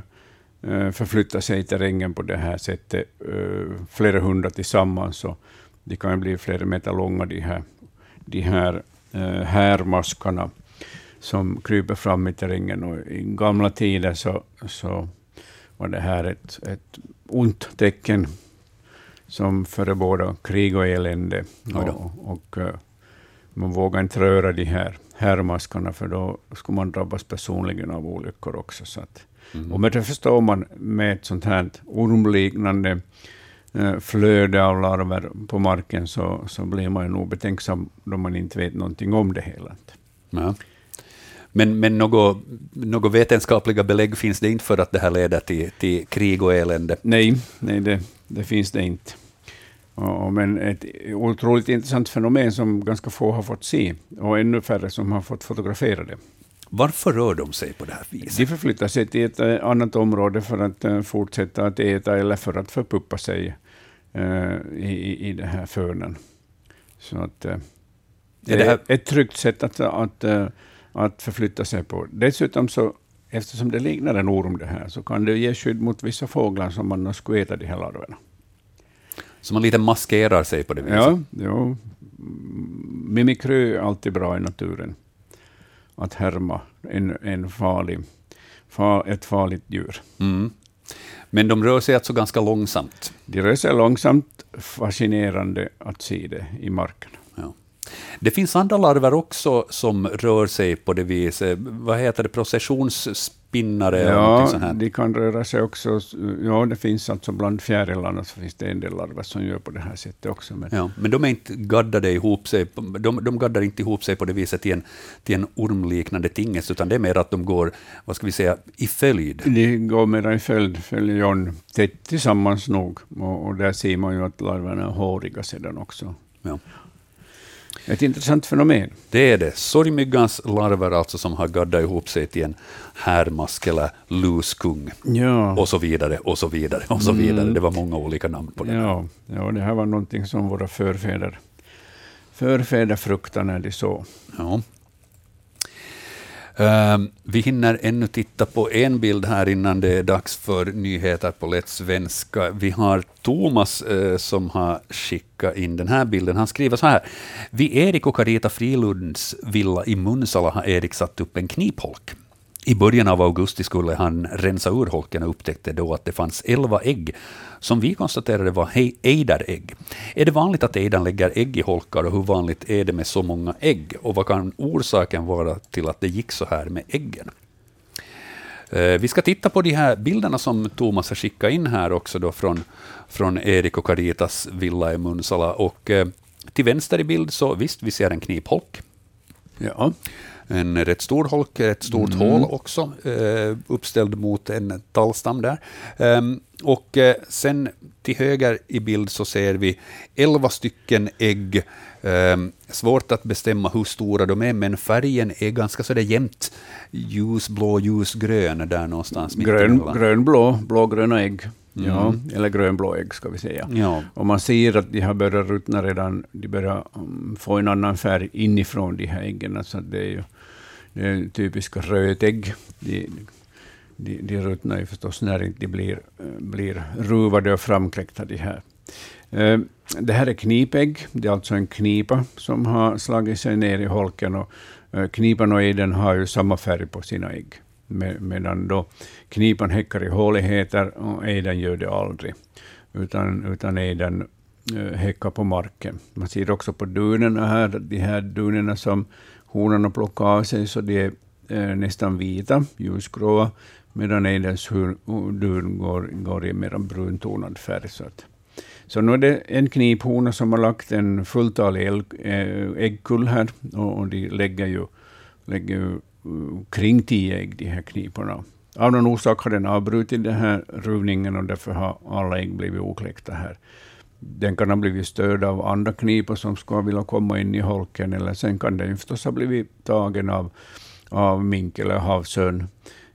förflytta sig i terrängen på det här sättet, eh, flera hundra tillsammans. Och de kan bli flera meter långa, de här, de här eh, härmaskarna som kryper fram i terrängen. Och I gamla tider så, så var det här ett, ett ont tecken som förebådade krig och elände. Och, och, man vågade inte röra de här härmaskarna, för då skulle man drabbas personligen av olyckor också. Så att, Mm. Och med det förstår man med ett sånt här ormliknande eh, flöde av larver på marken, så, så blir man nog betänksam då man inte vet någonting om det hela. Ja. Men, men något, något vetenskapliga belägg finns det inte för att det här leder till, till krig och elände? Nej, nej det, det finns det inte. Och, men ett otroligt intressant fenomen som ganska få har fått se, och ännu färre som har fått fotografera det. Varför rör de sig på det här viset? De förflyttar sig till ett eh, annat område för att uh, fortsätta att äta eller för att förpuppa sig uh, i, i det här fönen. Så att, det är ett tryggt sätt att, att, att förflytta sig på. Dessutom så, eftersom det liknar en orm det här, så kan det ge skydd mot vissa fåglar som annars skulle äta de här larverna. Så man lite maskerar sig på det viset? Ja, ja. mimikry är alltid bra i naturen att härma en, en farlig, far, ett farligt djur. Mm. Men de rör sig alltså ganska långsamt? De rör sig långsamt, fascinerande att se det i marken. Det finns andra larver också som rör sig på det viset. Vad heter det? Processions spinnare? Ja, sånt här. de kan röra sig också. Ja, det finns alltså bland fjärilarna så finns det en del larver som gör på det här sättet också. Men, ja, men de är inte gaddade ihop sig, de, de gaddar inte ihop sig på det viset till en, till en ormliknande tingest, utan det är mer att de går, vad ska vi säga, i följd. De går mer i följd, följer tätt tillsammans nog, och, och där ser man ju att larverna är håriga sedan också. Ja. Ett intressant fenomen. Det är det. Sorgmyggans larver alltså som har gaddat ihop sig till en härmask eller luskung. Ja. Och så vidare, och så vidare, och så vidare. Mm. Det var många olika namn på det. Ja, ja det här var någonting som våra förfäder, förfäder fruktade när de såg. Ja. Ehm, vi hinner ännu titta på en bild här innan det är dags för nyheter på lätt svenska. Vi har Thomas eh, som har skickat in den här bilden. Han skriver så här. Vid Erik och Carita Frilunds villa i Munsala har Erik satt upp en knipholk. I början av augusti skulle han rensa ur holken och upptäckte då att det fanns elva ägg, som vi konstaterade var ejderägg. Är det vanligt att ejdan lägger ägg i holkar och hur vanligt är det med så många ägg? Och vad kan orsaken vara till att det gick så här med äggen? Eh, vi ska titta på de här bilderna som Thomas har skickat in här också då från, från Erik och Caritas villa i Munsala. Och eh, till vänster i bild så visst, vi ser en knipholk. Ja en rätt stor holk, ett stort mm. hål också, eh, uppställd mot en tallstam där. Um, och eh, sen till höger i bild så ser vi elva stycken ägg. Um, svårt att bestämma hur stora de är, men färgen är ganska så jämnt ljusblå, ljusgrön där någonstans. Grön, grönblå, blågröna ägg. Mm. Ja, eller grönblå ägg ska vi säga. Ja. Och man ser att de har börjat ruttna redan, de börjar um, få en annan färg inifrån de här äggen. Så det är ju det är typiska rötägg. De, de, de ruttnar ju förstås när de blir, blir ruvade och framkläckta, de här eh, det här är knipägg. Det är alltså en knipa som har slagit sig ner i holken. Och eh, knipan och ejden har ju samma färg på sina ägg. medan då knipan häckar i håligheter och ejden gör det aldrig. Utan, utan ejden eh, häckar på marken. Man ser också på dunerna här, de här dunerna som honorna plockar av sig, så de är eh, nästan vita, ljusgråa, medan ejdens dun går, går i mer bruntonad färg. Så, att, så nu är det en kniphona som har lagt en fulltalig eh, äggkull här, och, och de lägger ju, lägger ju eh, kring tio ägg, de här kniporna. Av någon orsak har den avbrutit den här ruvningen och därför har alla ägg blivit okläckta här. Den kan ha blivit störd av andra knipor som skulle vilja komma in i holken, eller sen kan den förstås ha blivit tagen av, av mink eller havsörn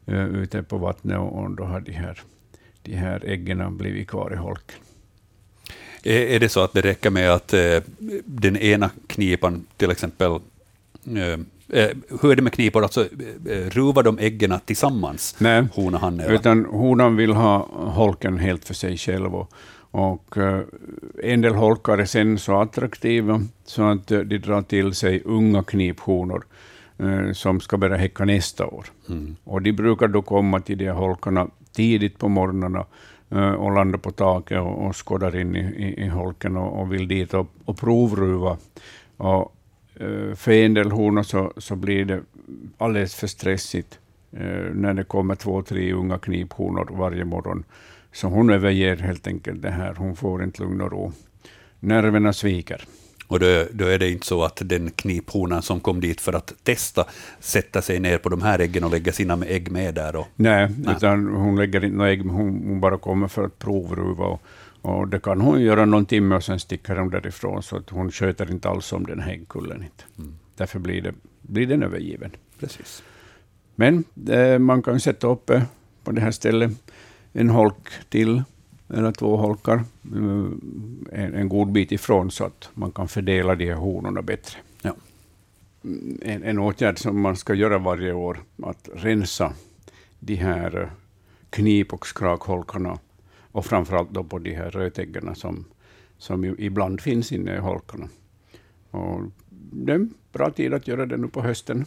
uh, ute på vattnet, och, då har de här, de här äggen blivit kvar i holken. Är, det så att det räcker med att uh, den ena knipan till exempel uh, hur är det med knipor? Alltså, ruvar de äggen tillsammans? Nej, hona, han, utan honan vill ha holken helt för sig själv. Och, och en del holkar är sen så attraktiva så att de drar till sig unga kniphonor som ska börja häcka nästa år. Mm. Och de brukar då komma till de här holkarna tidigt på morgnarna och landa på taket och, och skådar in i, i, i holken och, och vill dit och, och provruva. Och för en del honor så, så blir det alldeles för stressigt när det kommer två, tre unga kniphonor varje morgon. Så hon överger helt enkelt det här. Hon får inte lugn och ro. Nerverna sviker. Och då, då, är det inte så att den kniphonan som kom dit för att testa sätter sig ner på de här äggen och lägger sina ägg med där? Och, nej, nej, utan hon lägger inte några ägg, hon, bara kommer för att provruva. Och, och det kan hon göra någon timme och sen sticker hon därifrån, så att hon sköter inte alls om den här äggkullen. Mm. Därför blir, det, blir den övergiven. Precis. Men eh, man kan sätta upp eh, på det här stället en holk till, eller två holkar, eh, en, en god bit ifrån, så att man kan fördela de här honorna bättre. Ja. Mm, en, en åtgärd som man ska göra varje år, att rensa de här eh, knip och skrakholkarna, och framförallt då på de här rötäggen som, som ibland finns inne i holkarna. Och det är en bra tid att göra det nu på hösten,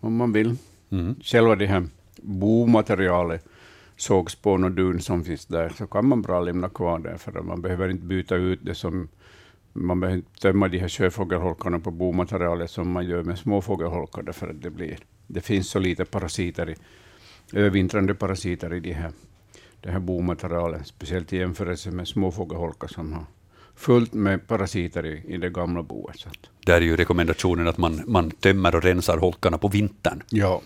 om man vill. Mm. Själva det här bomaterialet sågspån och dun som finns där, så kan man bra lämna kvar det, för man behöver inte byta ut det som man behöver inte tömma de här sjöfågelholkarna på bomaterialet som man gör med småfågelholkar, därför att det, blir, det finns så lite parasiter, i, övervintrande parasiter i de här, det här bomaterialet, speciellt i jämförelse med småfågelholkar som har fullt med parasiter i, i det gamla boet. Så. Där är ju rekommendationen att man, man tömmer och rensar holkarna på vintern. Ja,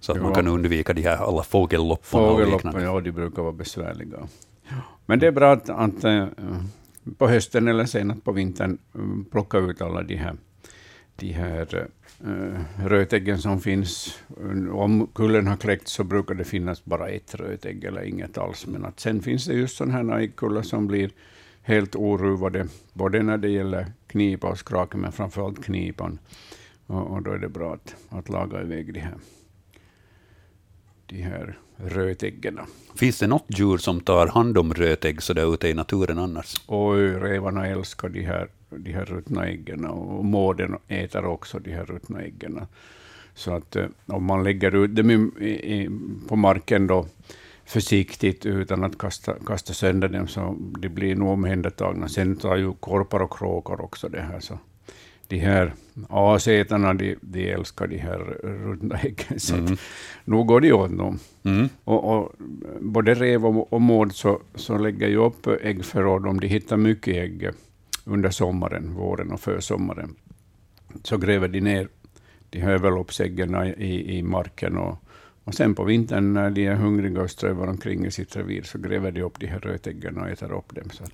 så att ja. man kan undvika de här alla fågellopparna Fågelloppar, ja, de brukar vara besvärliga. Men det är bra att, att uh, på hösten eller senast på vintern um, plocka ut alla de här, de här uh, rötäggen som finns. Om kullen har kläckt så brukar det finnas bara ett rötägg eller inget alls. Men att sen finns det just sådana här äggkullar som blir helt oruvade, både när det gäller knipa och skrake, men framförallt knipan. Och, och, då är det bra att, att laga iväg de här de här rötäggen. Finns det något djur som tar hand om rötägg så där ute i naturen annars? Oj, revarna älskar de här, de här ruttna äggen och mården äter också de här ruttna äggen. Så att eh, om man lägger ut dem på marken då försiktigt utan att kasta, kasta sönder dem, så de blir nog omhändertagna. Sen tar ju korpar och kråkor också det här. Så de här asätarna, de, de älskar de här runda äggen. Så mm. nog går det åt dem. Mm. Och, och, både rev och, och mård så, så lägger ju upp äggförråd om de hittar mycket ägg under sommaren, våren och försommaren. Så gräver de ner de här överloppsäggen i, i marken. Och, och sen på vintern när de är hungriga och strövar omkring i sitt revir så gräver de upp de här rötäggen och äter upp dem. Så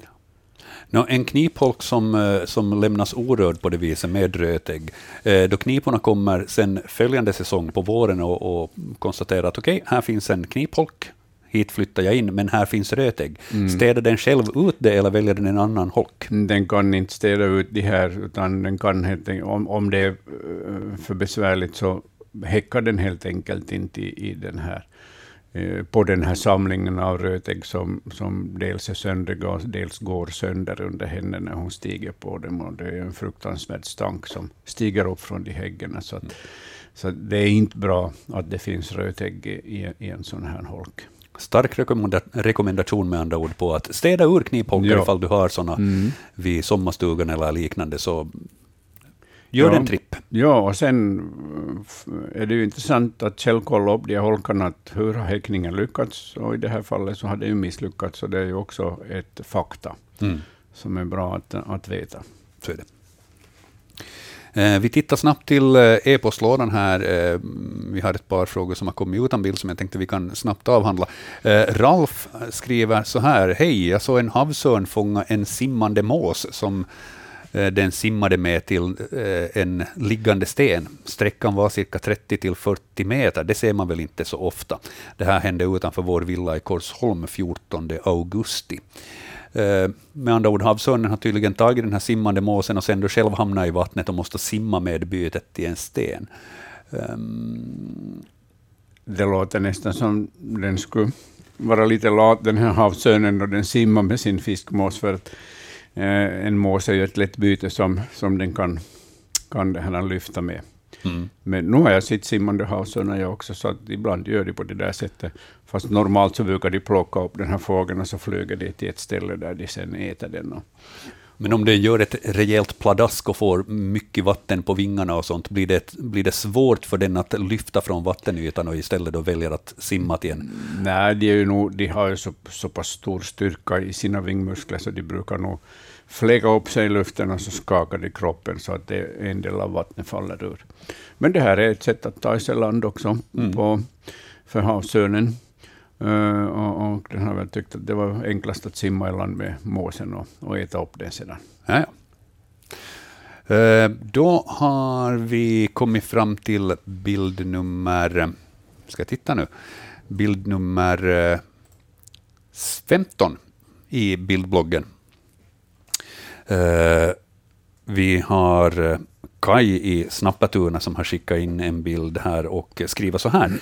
No, en knipholk som, eh, som lämnas orörd på det viset med rötägg, eh, då kniporna kommer sen följande säsong på våren och, och konstaterar att okej, okay, här finns en knipholk, hit flyttar jag in, men här finns rötägg. Mm. Städar den själv ut det eller väljer den en annan holk? Den kan inte städa ut det här, utan den kan helt enkelt, om, om det är eh, för besvärligt så häckar den helt enkelt inte i, i den här på den här samlingen av rötägg som, som dels är söndriga och dels går sönder under henne när hon stiger på dem. Och det är en fruktansvärd stank som stiger upp från de häggen. Så, att, mm. så det är inte bra att det finns rötägg i, i en sån här holk. Stark rekommendation med andra ord på att städa ur knipholkar ja. ifall du har sådana mm. vid sommarstugan eller liknande. Så gör ja. en tripp. Ja, och sen eh, är det ju intressant att själv kolla upp de här holkarna, att hur har häckningen lyckats? Och i det här fallet så har det ju misslyckats, så det är ju också ett fakta mm. som är bra att, att veta. Så är det. Eh, vi tittar snabbt till eh, e-postlådan här. Vi har ett par frågor som har kommit utan bild som jag tänkte vi kan snabbt avhandla. Ralf skriver så här. Hej, jag såg en havsörn fånga en simmande mås som Eh, den simmade med till eh, en liggande sten. Sträckan var cirka 30 till 40 meter. Det ser man väl inte så ofta. Det här hände utanför vår villa i Korsholm 14 augusti. Eh, med andra ord, havsörnen har tydligen tagit den här simmande måsen och sen då själv hamnat i vattnet och måste simma med bytet till en sten. Ehm. Det låter nästan som den skulle vara lite lat, den här havsörnen, då den simmar med sin fiskmås, för att en mås är ju ett lätt byte som, som den kan, kan det här lyfta med. Mm. Men nu har jag sett simmande havsörnar jag också, så ibland gör de på det där sättet. Fast normalt så brukar de plocka upp den här fågeln och så flyger de till ett ställe där de sen äter den. Och, men om det gör ett rejält pladask och får mycket vatten på vingarna och sånt, blir det, blir det svårt för den att lyfta från vattenytan och istället då väljer att simma till en? Nej, de, är ju nog, de har ju så, så pass stor styrka i sina vingmuskler, så de brukar nog fläga upp sig i luften och så skakar de kroppen så att det en del av vattnet faller ur. Men det här är ett sätt att ta sig land också mm. på, för havsörnen. Uh, och, och, den har väl tyckt att det var enklast att simma i land med måsen och, och äta upp den sedan. Ja, ja. Uh, då har vi kommit fram till bild nummer, ska jag titta nu, bild nummer 15 eh, i bildbloggen. Eh, vi har eh, Kai i Snappatuna som har skickat in en bild här och skriver så här.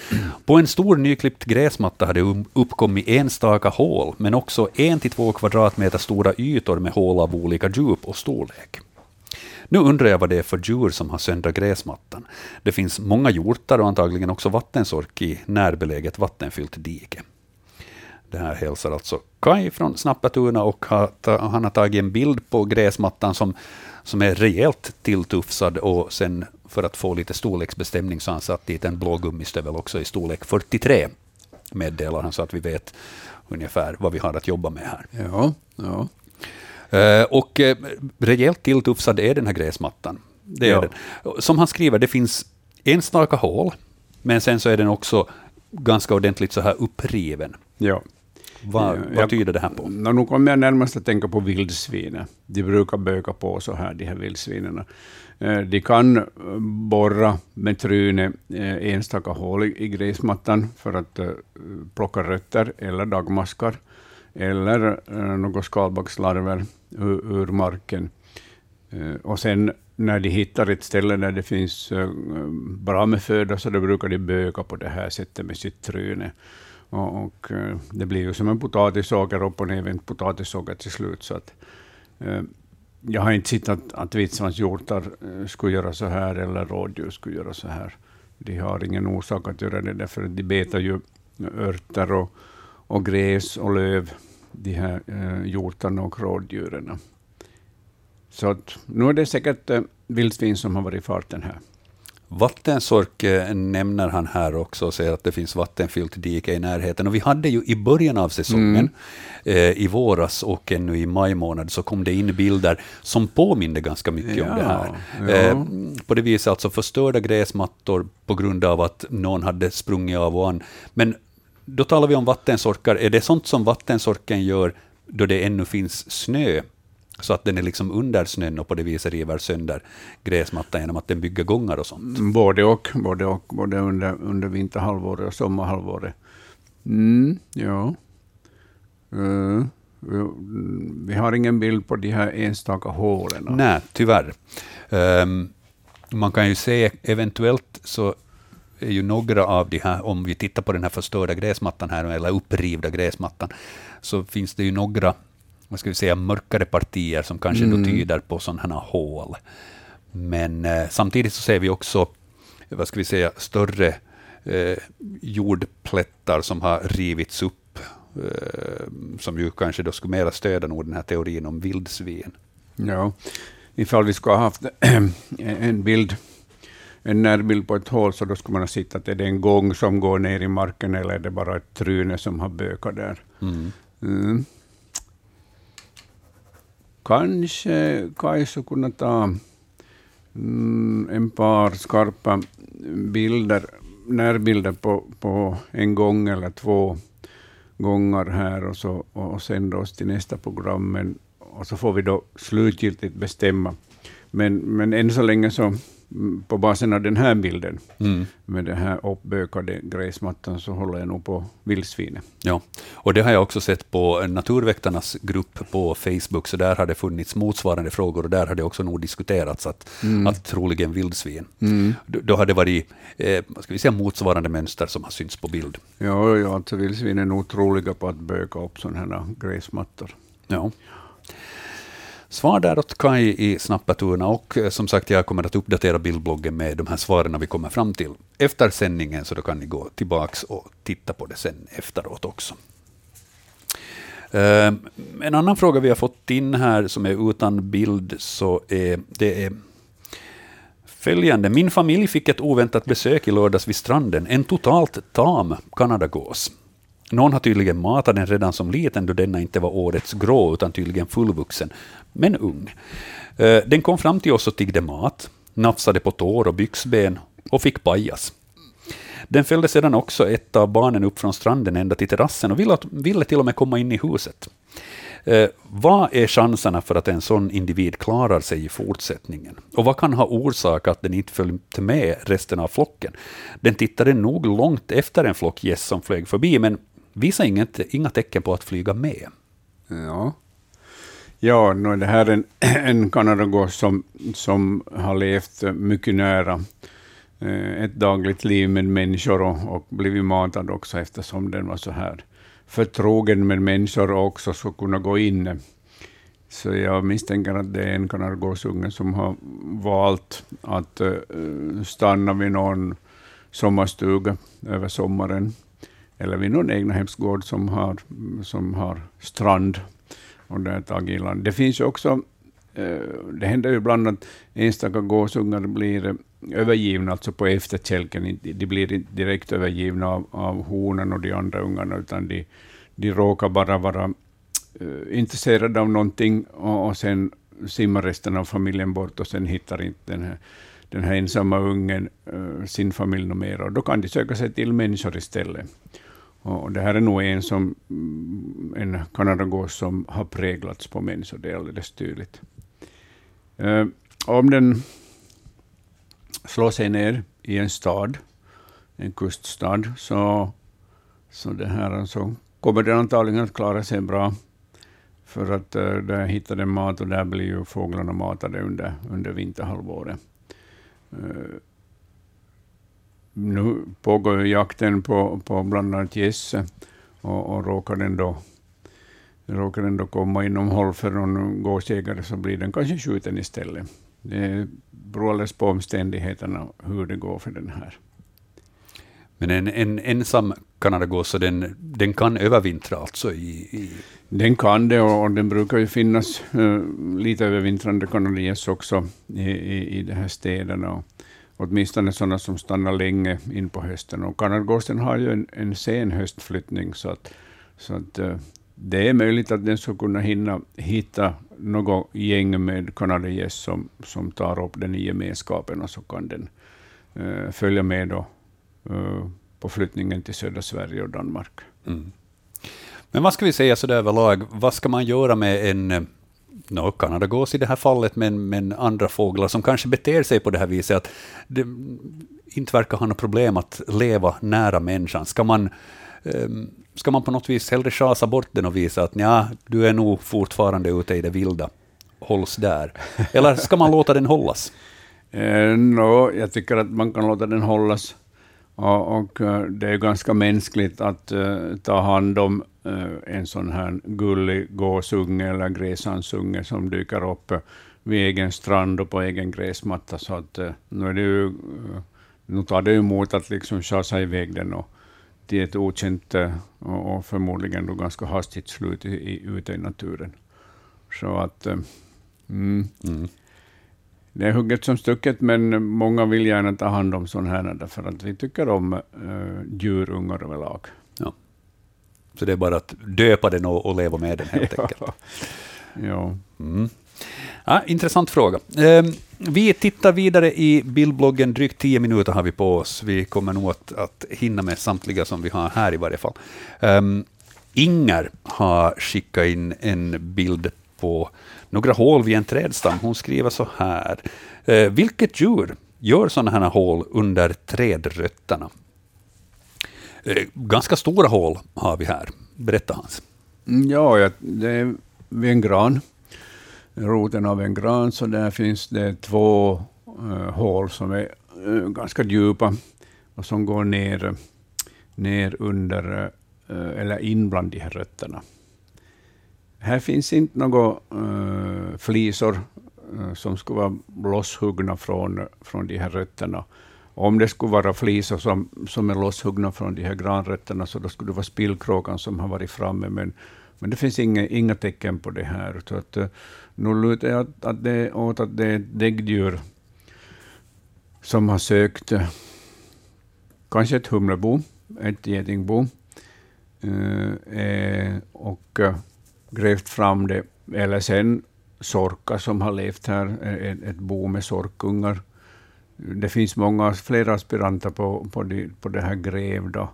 På en stor nyklippt gräsmatta hade uppkommit enstaka hål, men också en till två kvadratmeter stora ytor med hål av olika djup och storlek. Nu undrar jag vad det är för djur som har söndrat gräsmattan. Det finns många hjortar och antagligen också vattensork i närbeläget vattenfyllt dike. Det här hälsar alltså Kai från Snappatuna och han har tagit en bild på gräsmattan som som är rejält tilltufsad och sen för att få lite storleksbestämning så har han satt dit en blå gummistövel också i storlek 43, meddelar han så att vi vet ungefär vad vi har att jobba med här. Ja, ja. Uh, och uh, rejält tilltufsad är den här gräsmattan. Det är ja. den. Som han skriver, det finns enstaka hål, men sen så är den också ganska ordentligt så här uppriven. Ja. Vad, vad jag, tyder det här på? Nu kommer jag närmast att tänka på vildsvinen. De brukar böka på så här, de här vildsvinen. Eh, de kan eh, borra med trynet eh, enstaka hål i gräsmattan för att plocka rötter eller dagmaskar eller några skalbaggslarver ur marken. Och sen när de hittar ett ställe där det finns bra med föda, så då brukar de böka på det här sättet med sitt tryne. Och, och, det blir ju som en potatisåker upp och nervänd potatisåker till slut. Så att, eh, jag har inte sett att, att vitsvanshjortar eh, skulle göra så här eller rådjur skulle göra så här. De har ingen orsak att göra det, därför att de betar ju örter och, och gräs och löv, de här eh, hjortarna och rådjuren. Så att, nu är det säkert eh, vildsvin som har varit i farten här. Vattensork nämner han här också och säger att det finns vattenfyllt dike i närheten. Och vi hade ju i början av säsongen, mm. eh, i våras och ännu i maj månad, så kom det in bilder som påminde ganska mycket ja, om det här. Ja. Eh, på det viset alltså förstörda gräsmattor på grund av att någon hade sprungit av och an. Men då talar vi om vattensorkar. Är det sånt som vattensorken gör då det ännu finns snö så att den är liksom under snön och på det viset river sönder gräsmattan genom att den bygger gångar och sånt. Mm, både och, både, och, både under, under vinterhalvåret och sommarhalvåret. Mm, ja. Uh, vi har ingen bild på de här enstaka hålen. Nej, tyvärr. Um, man kan ju se eventuellt så är ju några av de här, om vi tittar på den här förstörda gräsmattan här, eller upprivda gräsmattan, så finns det ju några vad ska säga, mörkare partier som kanske mm. då tyder på sådana hål. Men eh, samtidigt så ser vi också, vad ska vi säga, större eh, jordplättar som har rivits upp, eh, som ju kanske då skulle mera stödja nog den här teorin om vildsvin. Ja, ifall vi skulle ha haft en bild en närbild på ett hål, så då skulle man ha sett att är det en gång som går ner i marken, eller är det bara ett tryne som har bökat där. Mm. Mm. Kanske Kaisu kunna ta mm, en par skarpa bilder, närbilder på, på en gång eller två gånger här och, så, och sända oss till nästa program. Men, och så får vi då slutgiltigt bestämma. Men, men än så länge så på basen av den här bilden, mm. med den här uppbökade gräsmattan, så håller jag nog på vildsvinet. Ja, och det har jag också sett på Naturväktarnas grupp på Facebook, så där har det funnits motsvarande frågor, och där har det också nog diskuterats att, mm. att troligen vildsvin. Mm. Då, då har det varit eh, ska vi säga, motsvarande mönster som har synts på bild. Ja, ja alltså vildsvin är nog troliga på att böka upp sådana här gräsmattor. Ja. Svar där åt Kai i Snappatuna. och eh, som sagt, jag kommer att uppdatera bildbloggen med de här svaren vi kommer fram till efter sändningen, så då kan ni gå tillbaka och titta på det sen efteråt också. Ehm, en annan fråga vi har fått in här som är utan bild, så är det är följande. Min familj fick ett oväntat besök i lördags vid stranden, en totalt tam kanadagås. Någon har tydligen matat den redan som liten, då denna inte var årets grå, utan tydligen fullvuxen, men ung. Eh, den kom fram till oss och tiggde mat, nafsade på tår och byxben och fick pajas. Den följde sedan också ett av barnen upp från stranden ända till terrassen och ville, ville till och med komma in i huset. Eh, vad är chanserna för att en sån individ klarar sig i fortsättningen? Och vad kan ha orsakat att den inte följt med resten av flocken? Den tittade nog långt efter en flock gäss som flög förbi, men visar inget, inga tecken på att flyga med. Ja, ja nu är det här en, en kanadagås som, som har levt mycket nära eh, ett dagligt liv med människor och, och blivit matad också eftersom den var så här förtrogen med människor och också skulle kunna gå in. Så jag misstänker att det är en kanadagåsunge som har valt att eh, stanna vid någon sommarstuga över sommaren, eller vid någon egnahemsgård som har, som har strand och där tagit. Det finns också eh, det händer ju ibland att enstaka gåsungar blir eh, övergivna, alltså på efterkälken. De blir inte direkt övergivna av, av honan och de andra ungarna, utan de, de råkar bara vara eh, intresserade av någonting och, och sen simmar resten av familjen bort och sen hittar inte den här, den här ensamma ungen sin familj något mer. Och då kan de söka sig till människor istället. Och det här är nog en, som, mm, en kanadagås som har präglats på människor, det är alldeles tydligt. Eh, om den slår sig ner i en stad, en kuststad, så, så det här alltså, kommer den antagligen att klara sig bra. För att eh, där hittar den mat och där blir ju fåglarna matade under, under vinterhalvåret. Eh, nu pågår ju jakten på, på bland annat gäss och, och råkar den då råkar den då komma inom håll för någon gåsjägare så blir den kanske skjuten istället. Det beror alldeles på omständigheterna hur det går för den här. Men en, en ensam kanadagås, den, den kan övervintra alltså? I, i... Den kan det och, den brukar ju finnas uh, lite övervintrande kanadagäss också i, i, i de här städerna. Och åtminstone sådana som stannar länge in på hösten. Och kanadagåsen har ju en, en sen höstflyttning, så att, så att eh, det är möjligt att den skulle kunna hinna hitta något gäng med kanadagäss som, som tar upp den i gemenskapen och så kan den uh, följa med då, uh, på flyttningen till södra Sverige och Danmark. Mm. Men vad ska vi säga så överlag, vad ska man göra med en no, kanadagås i det här fallet, men, men andra fåglar som kanske beter sig på det här viset, att det inte verkar ha något problem att leva nära människan. Ska man um, ska man på något vis hellre chasa bort den och visa att ja, du är nog fortfarande ute i det vilda, hålls där? Eller ska man låta den hållas? Eh, no, jag tycker att man kan låta den hållas. Och, och det är ganska mänskligt att uh, ta hand om en sån här gullig gåsunge eller gräsandsunge som dyker upp vid egen strand och på egen gräsmatta. Så att, uh, nu, är det ju, nu tar det emot att liksom chasa iväg den och, till ett okänt och, förmodligen då ganska hastigt slut i, i, ute i naturen. Så att... Mm. Mm. Det är hugget som stucket, men många vill gärna ta hand om sådana här, därför att vi tycker om uh, djurungar överlag. Så det är bara att döpa den och, och leva med den helt enkelt. ja. Mm. Ja, intressant fråga. Um, vi tittar vidare i bildbloggen. Drygt tio minuter har vi på oss. Vi kommer nog att, att hinna med samtliga som vi har här i varje fall. Um, Inger har skickat in en bild på några hål vid en trädstam. Hon skriver så här. Eh, vilket djur gör sådana här hål under trädrötterna? Eh, ganska stora hål har vi här. Berätta Hans. Mm, ja, det är vid en gran. Roten av en gran, så där finns det två eh, hål som är eh, ganska djupa och som går ner, ner under, eller in bland de här rötterna. Här finns inte några uh, flisor uh, som skulle vara losshuggna från, från de här rötterna. Om det skulle vara flisor som, som är losshuggna från de här granrötterna, så då skulle det vara spillkråkan som har varit framme. Men, men det finns inga, inga tecken på det här. Så att, eh, nu lutar jag att, att det, åt att det är ett däggdjur som har sökt eh, kanske ett humlebo, ett getingbo. Eh, och grävt fram det. Eller sen sorkar som har levt här, ett, ett bo med sorkungar. Det finns många, flera aspiranter på, på, de, på det här GREV. Då.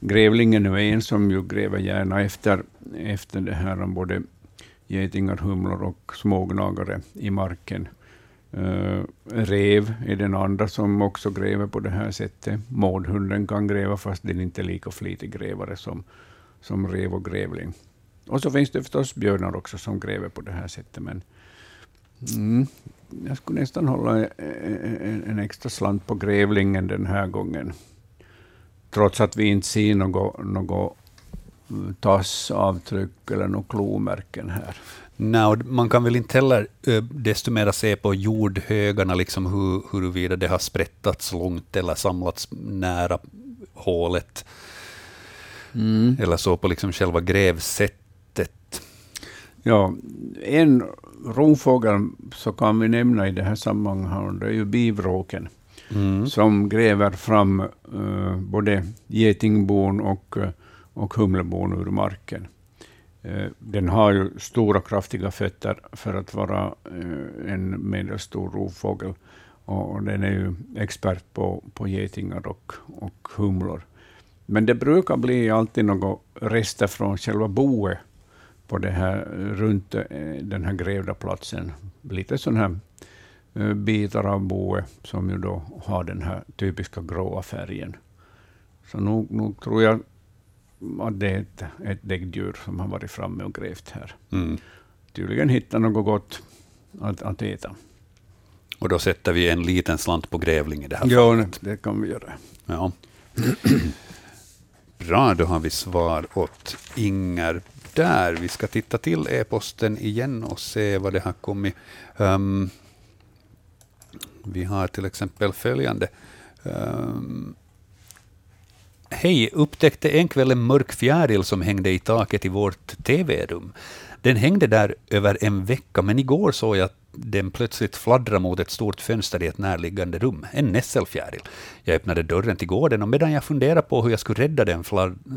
Grävlingen är en som ju gräver gärna efter, efter det här, både getingar, humlor och smågnagare i marken. Uh, rev är den andra som också gräver på det här sättet. Mårdhunden kan gräva, fast den inte är lika flitig grävare som, som rev och grävling. Och så finns det förstås björnar också som gräver på det här sättet. Men mm, jag skulle nästan hålla en, en, extra slant på grävlingen den här gången. Trots att vi inte ser något, något tassavtryck eller några klomärken här. Nej, man kan väl inte heller desto mer se på jordhögarna, liksom hur, huruvida det har sprättats långt eller samlats nära hålet. Mm. Eller så på liksom själva grävsättet Ja, en rovfågel så kan vi nämna i det här sammanhanget, det är ju bivråken, mm. som gräver fram uh, både getingbon och, uh, och humlebon ur marken. Uh, den har ju stora kraftiga fötter för att vara en medelstor rovfågel. Och den är ju expert på, på getingar och, och humlor. Men det brukar bli alltid några rester från själva boet på det här, runt eh, den här grävda platsen. Lite sådana här eh, bitar av boet som ju då har den här typiska gråa färgen. Så nog, nog tror jag att det är ett, ett däggdjur som har varit framme och grävt här. Mm. Tydligen hittat något gott att, att äta. Och då sätter vi en liten slant på grävling i det här Ja, fallet. det kan vi göra. Ja. Bra, då har vi svar åt Inger där. Vi ska titta till e-posten igen och se vad det har kommit. Um, vi har till exempel följande. Um, Hej, upptäckte en kväll en mörk fjäril som hängde i taket i vårt TV-rum. Den hängde där över en vecka, men igår såg jag att den plötsligt fladdra mot ett stort fönster i ett närliggande rum, en nässelfjäril. Jag öppnade dörren till gården och medan jag funderade på hur jag skulle rädda den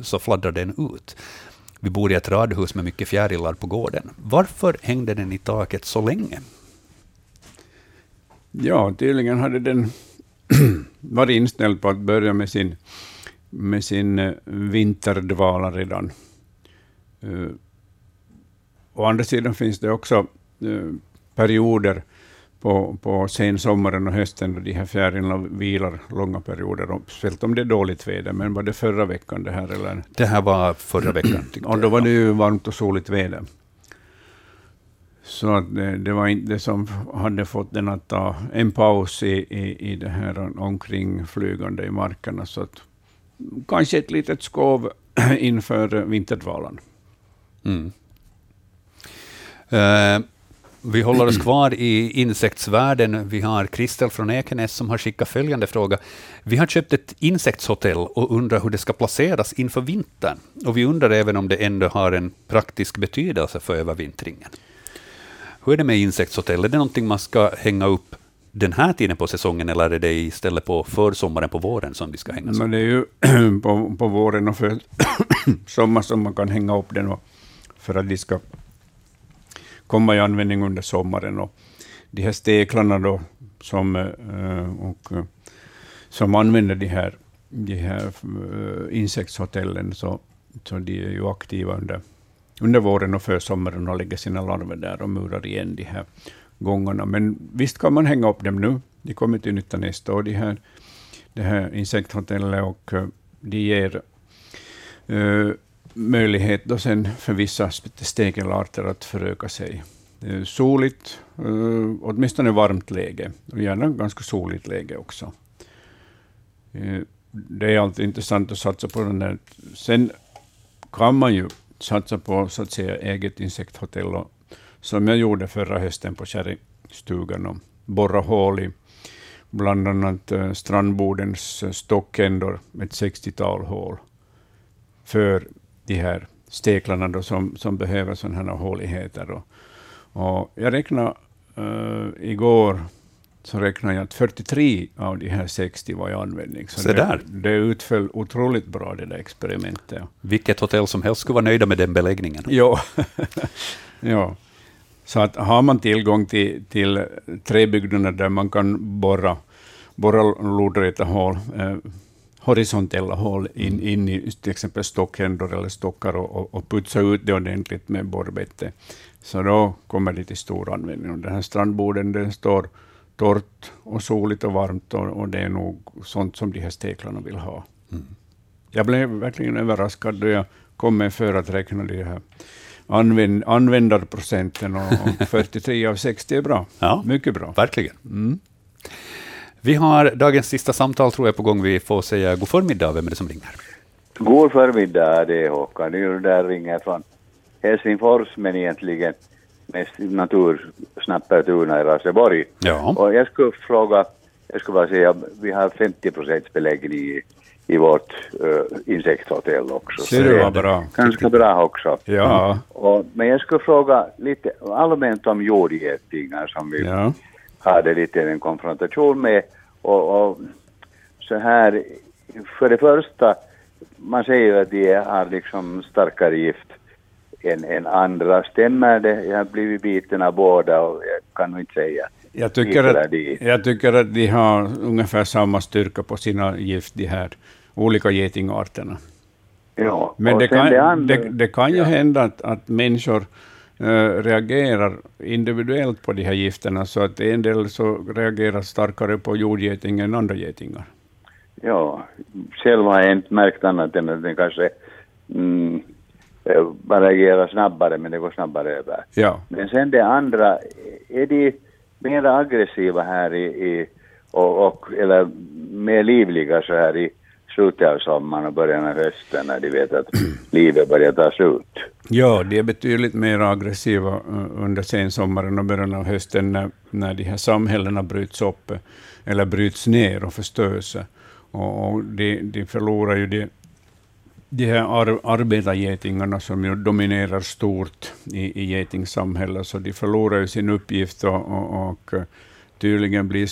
så fladdrade den ut. Vi bor i ett radhus med mycket fjärilar på gården. Varför hängde den i taket så länge? Ja, tydligen hade den varit inställd på att börja med sin, med sin eh, vinterdvala redan. Uh, å andra sidan finns det också uh, perioder på, på sensommaren och hösten då de här fjärilarna vilar långa perioder, speciellt om det är dåligt väder. Men var det förra veckan det här? Eller? Det här var förra veckan. och då var det ju varmt och soligt väder. Så att det, det, var inte det som hade fått den att ta en paus i, i, i det här omkringflygande i markerna. Så att, kanske ett litet skov inför vinterdvalan. Mm. Uh, vi håller oss kvar i insektsvärlden. Vi har Kristel från Ekenäs som har skickat följande fråga. Vi har köpt ett insektshotell och undrar hur det ska placeras inför vintern. Och vi undrar även om det ändå har en praktisk betydelse för övervintringen. Hur är det med insektshotell? Är det någonting man ska hänga upp den här tiden på säsongen, eller är det istället på försommaren, på våren, som vi ska hänga upp? Det är ju på, på våren och för sommar som man kan hänga upp den, för att de ska komma i användning under sommaren. Och de här steklarna då, som, eh, och, eh, som använder de här, de här eh, insektshotellen, så, så de är ju aktiva under, under våren och försommaren och lägger sina larver där och murar igen de här gångarna. Men visst kan man hänga upp dem nu. De kommer till nytta nästa år, de här, det här insekthotellet, och de ger uh, möjlighet då sen för vissa stekelarter att föröka sig. Soligt, eh, åtminstone varmt läge, och gärna ganska soligt läge också. Eh, det är alltid intressant att satsa på den där. Sen kan man ju satsa på så att säga eget insekthotell, och, som jag gjorde förra hösten på Kärringstugan, och borra hål i bland annat eh, strandbodens stockändor, ett 60-tal hål, för de här steklarna då som, som behöver sådana här håligheter. Och, och jag räknade uh, igår så räknade jag att 43 av de här 60 var i användning. Så, det, där. det utföll otroligt bra, det där experimentet. Vilket hotell som helst skulle vara nöjda med den beläggningen. Ja. ja. Så att har man tillgång till, till träbyggnader där man kan borra, borra lodräta hål, eh, horisontella hål in, mm. in i till exempel stockhändor eller stockar och, och putsa ut det ordentligt med borrbete. Så då kommer det till stor användning. Och den här strandborden den står torrt och soligt och varmt och, och, det är nog sånt som de här steklarna vill ha. Mm. Jag blev verkligen överraskad då jag kom med för att räkna de här använd, användarprocenten och, och 43 av 60 är bra. Ja, Mycket bra. Verkligen. Mm. Vi har dagens sista samtal tror jag på gång. Vi får säga god förmiddag. Vem är det som ringer? God förmiddag, det är Håkan där ringer från Helsingfors, men egentligen mest natursnappertuna i Raseborg. Ja. Och jag skulle fråga, jag skulle bara säga, vi har 50 procents beläggning i, i vårt uh, insekthotell också. Så det var bra. Ganska bra också. Ja. Och, men jag skulle fråga lite allmänt om jordgetingar som vi ja hade lite en konfrontation med. Och, och, så här, för det första, man säger ju att de har liksom starkare gift än, än andra. Stämmer det? Jag har blivit biten av båda och jag kan nog inte säga. Jag tycker, att, jag tycker att de har ungefär samma styrka på sina gift, de här olika getingarterna. Ja, Men det kan, det, andra, det, det kan ju ja. hända att, att människor reagerar individuellt på de här gifterna, så att en del så reagerar starkare på jordgeting än andra getingar. Ja, själv har jag inte märkt annat än att den kanske mm, eh, reagerar snabbare, men det går snabbare över. Ja. Men sen det andra, är de mer aggressiva här i, i och, och, eller mer livliga så här i slutet av sommaren och början av hösten när de vet att livet börjar ta slut. Ja, de är betydligt mer aggressiva eh, under sensommaren och början av hösten när, när de här samhällena bryts upp eh, eller bryts ner och förstörs. Och, och de, de förlorar ju de, de här ar, arbetargetingarna som ju dominerar stort i, i getingsamhället, så de förlorar ju sin uppgift och, och, och eh, tydligen blir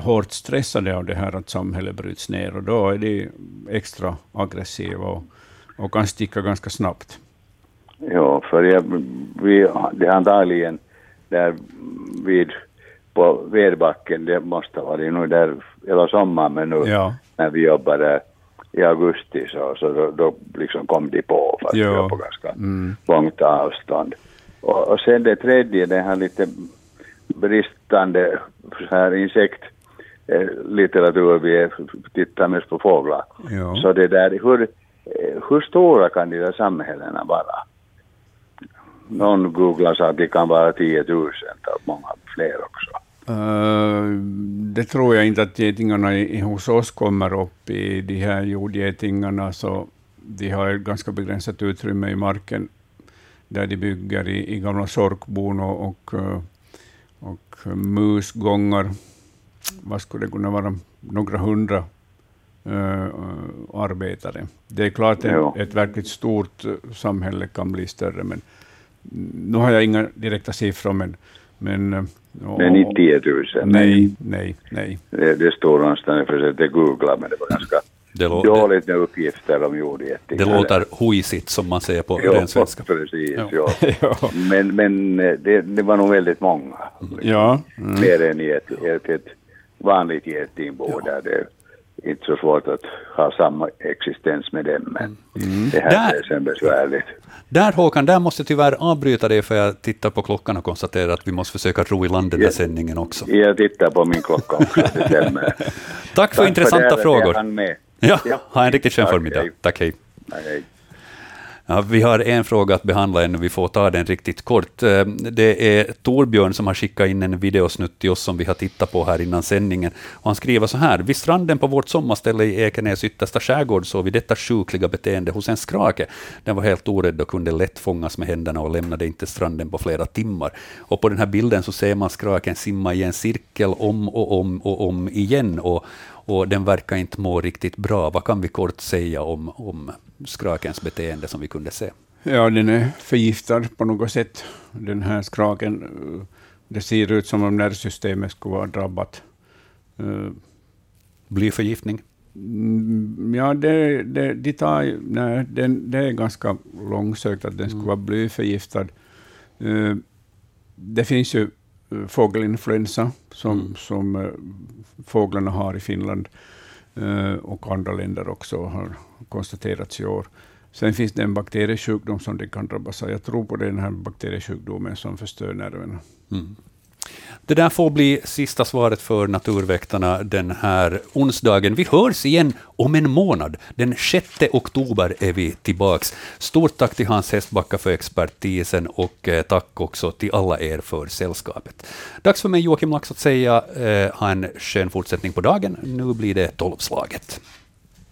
hårt stressade av det här att samhället bryts ner, och då är de extra aggressiva och, och kan sticka ganska snabbt. Ja, för jag, vi, det är antagligen där vid på Vedbacken, det måste ha varit nu där hela sommaren, men nu ja. när vi jobbade i augusti så, så då, då liksom kom de på, fast vi var på ganska mm. långt avstånd. Och, och sen det tredje, det här lite bristande så här insektlitteratur, vi tittar mest på fåglar. Ja. Så det där, hur, hur stora kan de där samhällena vara? någon googlar så att det kan vara 10 000, många fler också. Uh, det tror jag inte att getingarna i, hos oss kommer upp i de här jordgetingarna, så de har ett ganska begränsat utrymme i marken där de bygger i, i gamla sorkbon och, och, eh, och musgångar. Vad skulle det kunna vara? Några hundra uh, arbetare. Det är klart att ett verkligt stort samhälle kan bli större, men nu har jag inga direkta siffror, men, men Ja. Men inte 10 000. Nej, nej, nej. Det, det står någonstans, jag försökte googla, men det var ganska det dåligt med uppgifter om jordgetingar. Det låter hojsigt som man säger på ren svenska. Precis, ja. ja. Men, men det, det, var nog väldigt många. Ja. Mm. Mer än i ett, ett, ett vanligt getingbo ja. där det inte så svårt att ha samma existens med dem, men mm. det här där, är sen besvärligt. Där Håkan, där måste jag tyvärr avbryta dig för jag tittar på klockan och konstaterar att vi måste försöka ro i land den där sändningen också. Jag tittar på min klocka också, det stämmer. Tack för Tack intressanta för frågor. Ja, ja, ha en riktigt skön förmiddag. Tack, hej. hej. Ja, vi har en fråga att behandla ännu, vi får ta den riktigt kort. Eh, det är Torbjörn som har skickat in en videosnutt till oss som vi har tittat på här innan sändningen. Och han skriver så här. Vid stranden på vårt sommarställe i Ekenäs yttersta skärgård såg vi detta sjukliga beteende hos en skrake. Den var helt orädd och kunde lätt fångas med händerna och lämnade inte stranden på flera timmar. Och på den här bilden så ser man skraken simma i en cirkel om och om och om igen. Och, och den verkar inte må riktigt bra. Vad kan vi kort säga om, om skrakens beteende som vi kunde se? Ja, den är förgiftad på något sätt. Den här skraken, det ser ut som om nervsystemet skulle vara drabbat. Eh, Blyförgiftning? Mm, ja, det, det, de tar, nej, det, det är ganska långsökt att den skulle mm. vara blyförgiftad. Eh, det finns ju eh, fågelinfluensa som, mm. som eh, fåglarna har i Finland eh, och andra länder också har konstaterats i år. Sen finns det en bakteriesjukdom som det kan drabbas av. Jag tror på den här bakteriesjukdomen som förstör nerverna. Mm. Det där får bli sista svaret för Naturväktarna den här onsdagen. Vi hörs igen om en månad. Den 6 oktober är vi tillbaks. Stort tack till Hans Hästbacka för expertisen och eh, tack också till alla er för sällskapet. Dags för mig, Joakim Lax, att säga eh, ha en skön fortsättning på dagen. Nu blir det tolvslaget.